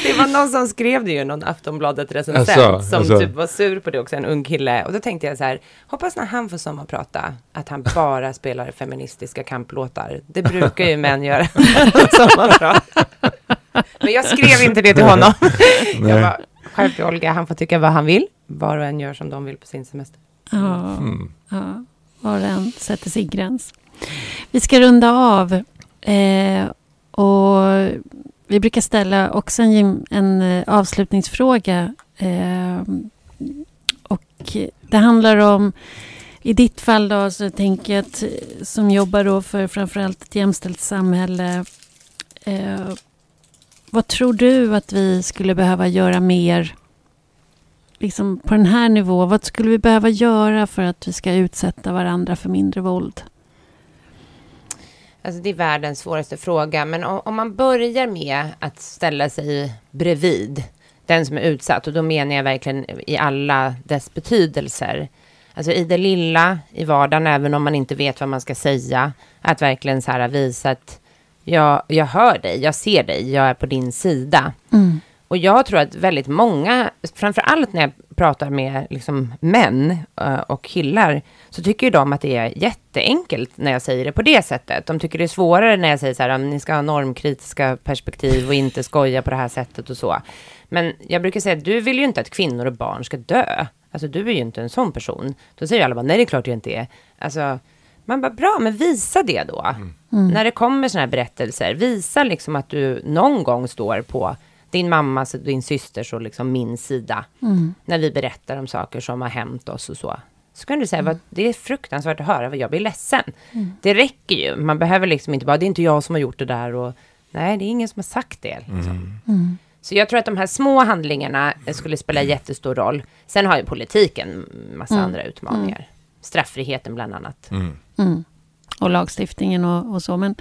det var någon som skrev det ju, någon Aftonbladet-recensent, Asså, som asså. typ var sur på det också, en ung kille. Och då tänkte jag så här, hoppas när han får sommarprata, att han bara spelar feministiska kamplåtar. Det brukar ju män göra sommarprat. Men jag skrev inte det till honom. jag bara, skärp Olga, han får tycka vad han vill. Var och en gör som de vill på sin semester. Ja, Mm var och en sätter sin gräns. Vi ska runda av. Eh, och vi brukar ställa också en, en eh, avslutningsfråga. Eh, och det handlar om, i ditt fall då, så tänker jag att, eh, som jobbar då för framförallt ett jämställt samhälle. Eh, vad tror du att vi skulle behöva göra mer liksom på den här nivån, vad skulle vi behöva göra för att vi ska utsätta varandra för mindre våld? Alltså det är världens svåraste fråga, men om, om man börjar med att ställa sig bredvid den som är utsatt, och då menar jag verkligen i alla dess betydelser. Alltså i det lilla, i vardagen, även om man inte vet vad man ska säga, att verkligen så här visa att jag, jag hör dig, jag ser dig, jag är på din sida. Och jag tror att väldigt många, framför allt när jag pratar med liksom män eh, och killar, så tycker ju de att det är jätteenkelt när jag säger det på det sättet. De tycker det är svårare när jag säger så här, ni ska ha normkritiska perspektiv och inte skoja på det här sättet och så. Men jag brukar säga att du vill ju inte att kvinnor och barn ska dö. Alltså du är ju inte en sån person. Då säger alla bara, nej det är klart jag inte är. Alltså, man bara, bra, men visa det då. När det kommer sådana här berättelser, visa liksom att du någon gång står på din mammas och din systers och liksom min sida. När vi berättar om saker som har hänt oss och så. Så kan du säga, vad, det är fruktansvärt att höra, vad jag blir ledsen. Det räcker ju, man behöver liksom inte bara, det är inte jag som har gjort det där och nej, det är ingen som har sagt det. Liksom. Så jag tror att de här små handlingarna skulle spela jättestor roll. Sen har ju politiken massa andra utmaningar. Straffriheten bland annat. Mm. Och lagstiftningen och, och så. Men,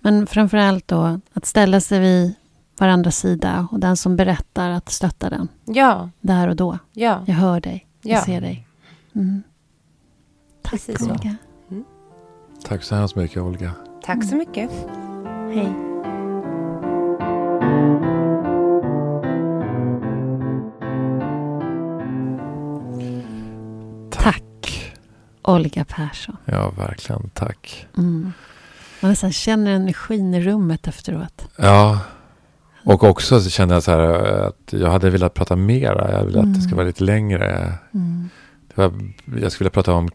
men framför allt då att ställa sig vid varandras sida och den som berättar att stötta den Ja, där och då. ja, Jag hör dig, Ja. jag ser dig. Mm. Tack Precis så. Olga. Tack så hemskt mycket Olga. tack så mycket. Hej. Tack Olga Persson. Ja, verkligen. Tack. Mm. Man nästan känner energin i rummet efteråt. Ja, och också så kände jag så här att jag hade velat prata mera. Jag ville att det ska vara lite längre. Mm. Det jag skulle vilja prata om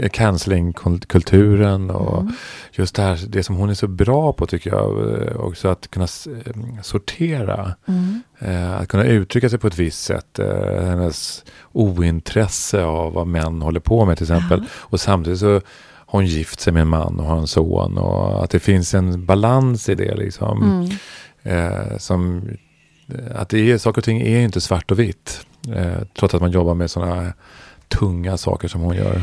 eh, cancellingkulturen och Mm. just det här, det som hon är så bra på tycker jag, eh, också att kunna eh, sortera. Mm. Eh, att kunna uttrycka sig på ett visst sätt. Eh, hennes ointresse av vad män håller på med till exempel. Och samtidigt så har hon gift sig med en man och har en son. Och att det finns en balans i det liksom. Mm. Eh, som, att det är, saker och ting är inte svart och vitt. Eh, trots att man jobbar med sådana tunga saker som hon gör.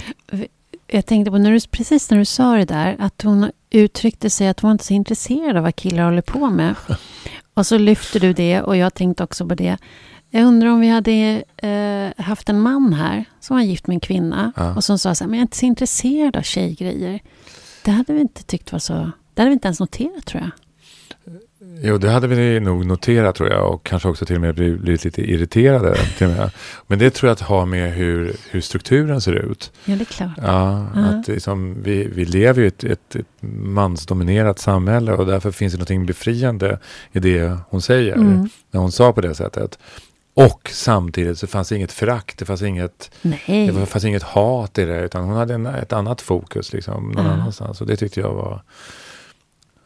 Jag tänkte på när du, precis när du sa det där, att hon uttryckte sig att hon inte är så intresserad av vad killar håller på med. Och så lyfter du det och jag tänkte också på det. Jag undrar om vi hade eh, haft en man här som var gift med en kvinna Ja. och som sa så här, men jag är inte så intresserad av tjejgrejer. Det hade vi inte tyckt var så, det hade vi inte ens noterat tror jag. Jo, det hade vi nog noterat tror jag och kanske också till och med blivit, lite irriterade. Till och med. Men det tror jag att ha med hur, hur strukturen ser ut. Ja, det är klart. Ja, Ja. att liksom, vi, vi lever ju i ett, ett, ett mansdominerat samhälle och därför finns det något befriande i det hon säger. Mm. När hon sa på det sättet. Och samtidigt så fanns det inget förakt, det fanns inget, Nej. det fanns inget hat i det, utan hon hade en, ett annat fokus liksom, någon Ja. annanstans. Och det tyckte jag var,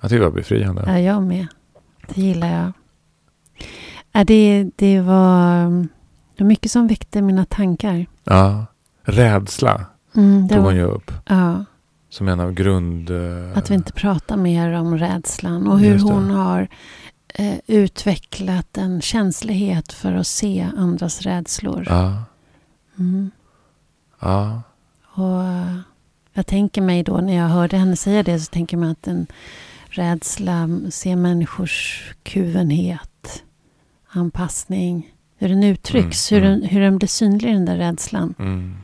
jag tyckte det var befriande. Ja, jag med. Det gillar jag. Ja, det, det var det var mycket som väckte mina tankar. Ja. Rädsla Mm, det tog hon var, ju upp ja, som en av grund... eh, att vi inte pratar mer om rädslan och hur hon har eh, utvecklat en känslighet för att se andras rädslor. Ja, Mm. ja, Och eh, jag tänker mig då när jag hörde henne säga det så tänker man att en rädsla ser människors kuvenhet, anpassning, hur den uttrycks, Mm, hur, mm. den, hur den blir synlig den där rädslan. mm,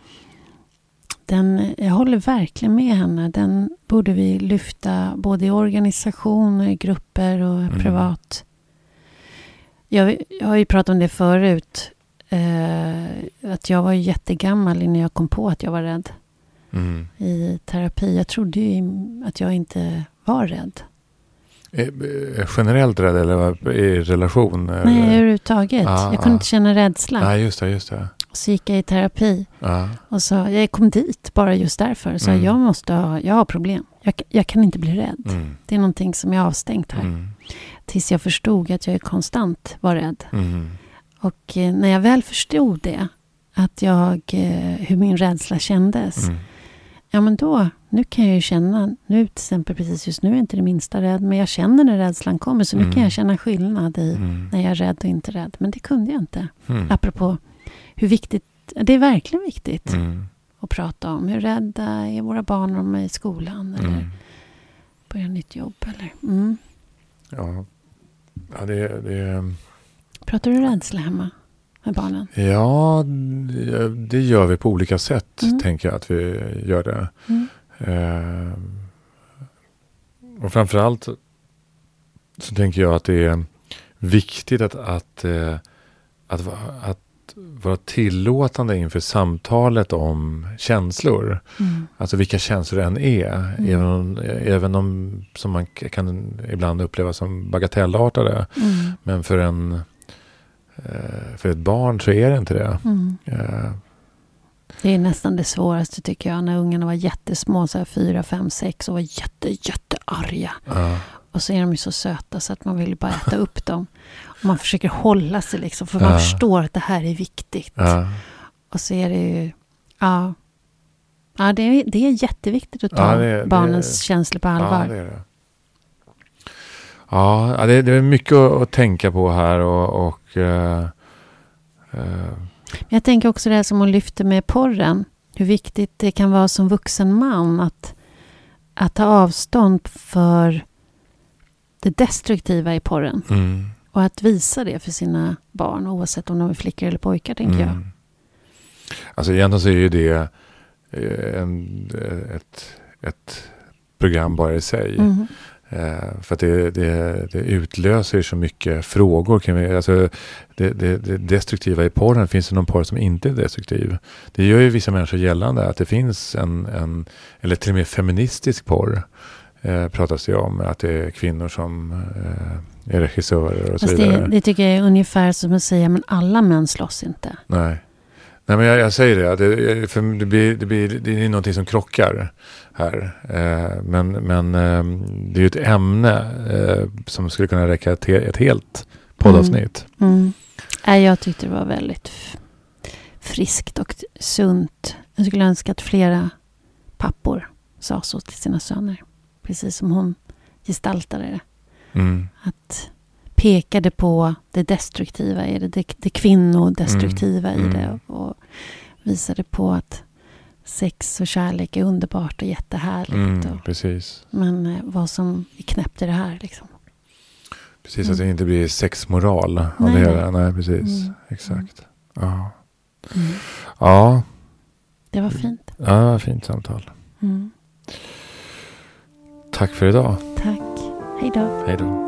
Den, jag håller verkligen med henne. Den borde vi lyfta både i organisationer, i grupper och Mm. privat. Jag, jag har ju pratat om det förut. Eh, att jag var jättegammal innan jag kom på att jag var rädd mm. i terapi. Jag trodde ju att jag inte var rädd. Eh, eh, Generellt rädd eller i relation? Nej, överhuvudtaget. Ah, jag kunde ah. inte känna rädsla. Nej, just det, just det. Så gick jag i terapi Ja, och sa, jag kom dit bara just därför. Så Mm. jag måste ha, jag har problem. Jag, jag kan inte bli rädd. mm, Det är någonting som är avstängt här. mm, Tills jag förstod att jag konstant var rädd. mm, Och eh, när jag väl förstod det, att jag, hur min rädsla kändes. mm, Ja men då, nu kan jag ju känna, nu till exempel precis just nu är jag inte det minsta rädd. Men jag känner när rädslan kommer. Så nu Mm. kan jag känna skillnad i mm, när jag är rädd och inte rädd. Men det kunde jag inte. mm, Apropå hur viktigt, det är verkligen viktigt mm, att prata om. Hur rädda är våra barn om är i skolan eller mm. börjar nytt jobb. Eller, mm. Ja, ja det, det, Pratar du rädsla hemma med barnen? ja, det- det gör vi på olika sätt, Mm. tänker jag att vi gör det. Mm. Eh, och framförallt så- tänker jag att det är viktigt att, att, eh, att, att vara tillåtande inför samtalet om känslor. Mm. Alltså vilka känslor det än är. Mm. Även, om, även om som man kan ibland uppleva som bagatellartade. Mm. Men för, en, eh, för ett barn så är det inte det. Mm. Det är nästan det svåraste tycker jag. När ungarna var jättesmå, så här fyra, fem, sex och var jätte, jättearga. ja, Och så är de ju så söta så att man vill bara äta upp dem. Och man försöker hålla sig liksom, för man Ja. förstår att det här är viktigt. ja, Och så är det ju, ja. Ja, det är, det är jätteviktigt att ta Ja, det- det- barnens känslor på allvar. Ja, det är det. Ja, det, det är mycket att, tänka på här och, och eh, Men Jag tänker också det här som hon lyfte med porren. Hur viktigt det kan vara som vuxen man att, att ta avstånd för det destruktiva i porren. mm, Och att visa det för sina barn oavsett om de är flickor eller pojkar tänker jag. mm. Alltså egentligen så är ju det eh, en, ett, ett program bara i sig. Mm. Eh, för att det, det, det utlöser så mycket frågor. Kring, alltså det, det, det destruktiva i porren, finns det någon porr som inte är destruktiv? Det gör ju vissa människor gällande att det finns en, en eller till och med feministisk porr. Eh, pratas det om att det är kvinnor som eh, är regissörer och så Fast vidare. det, det tycker jag är ungefär som att säga men alla män slåss inte. Nej. Nej, men jag, jag säger det, det, för det, blir, det, blir, det är någonting som krockar här. Eh, men men eh, det är ju ett ämne eh, som skulle kunna räcka ett, ett helt poddavsnitt. Mm. Mm. Nej, jag tyckte det var väldigt friskt och sunt. Jag skulle önska att flera pappor sa så till sina söner. Precis som hon gestaltade det. Mm. Att pekade på det destruktiva i det, det, det kvinnodestruktiva Mm. i det. Mm. Och visade på att sex och kärlek är underbart och jättehärligt. Mm, Och, precis. men eh, vad som är knäppt i det här liksom. Precis, att det inte blir sexmoral av Nej, det hela. Nej, precis. Mm. Exakt. Ja. Mm. Ja, Det var fint. ja, fint samtal. Mm. Tack för idag. Tack. Hej då. Hej då.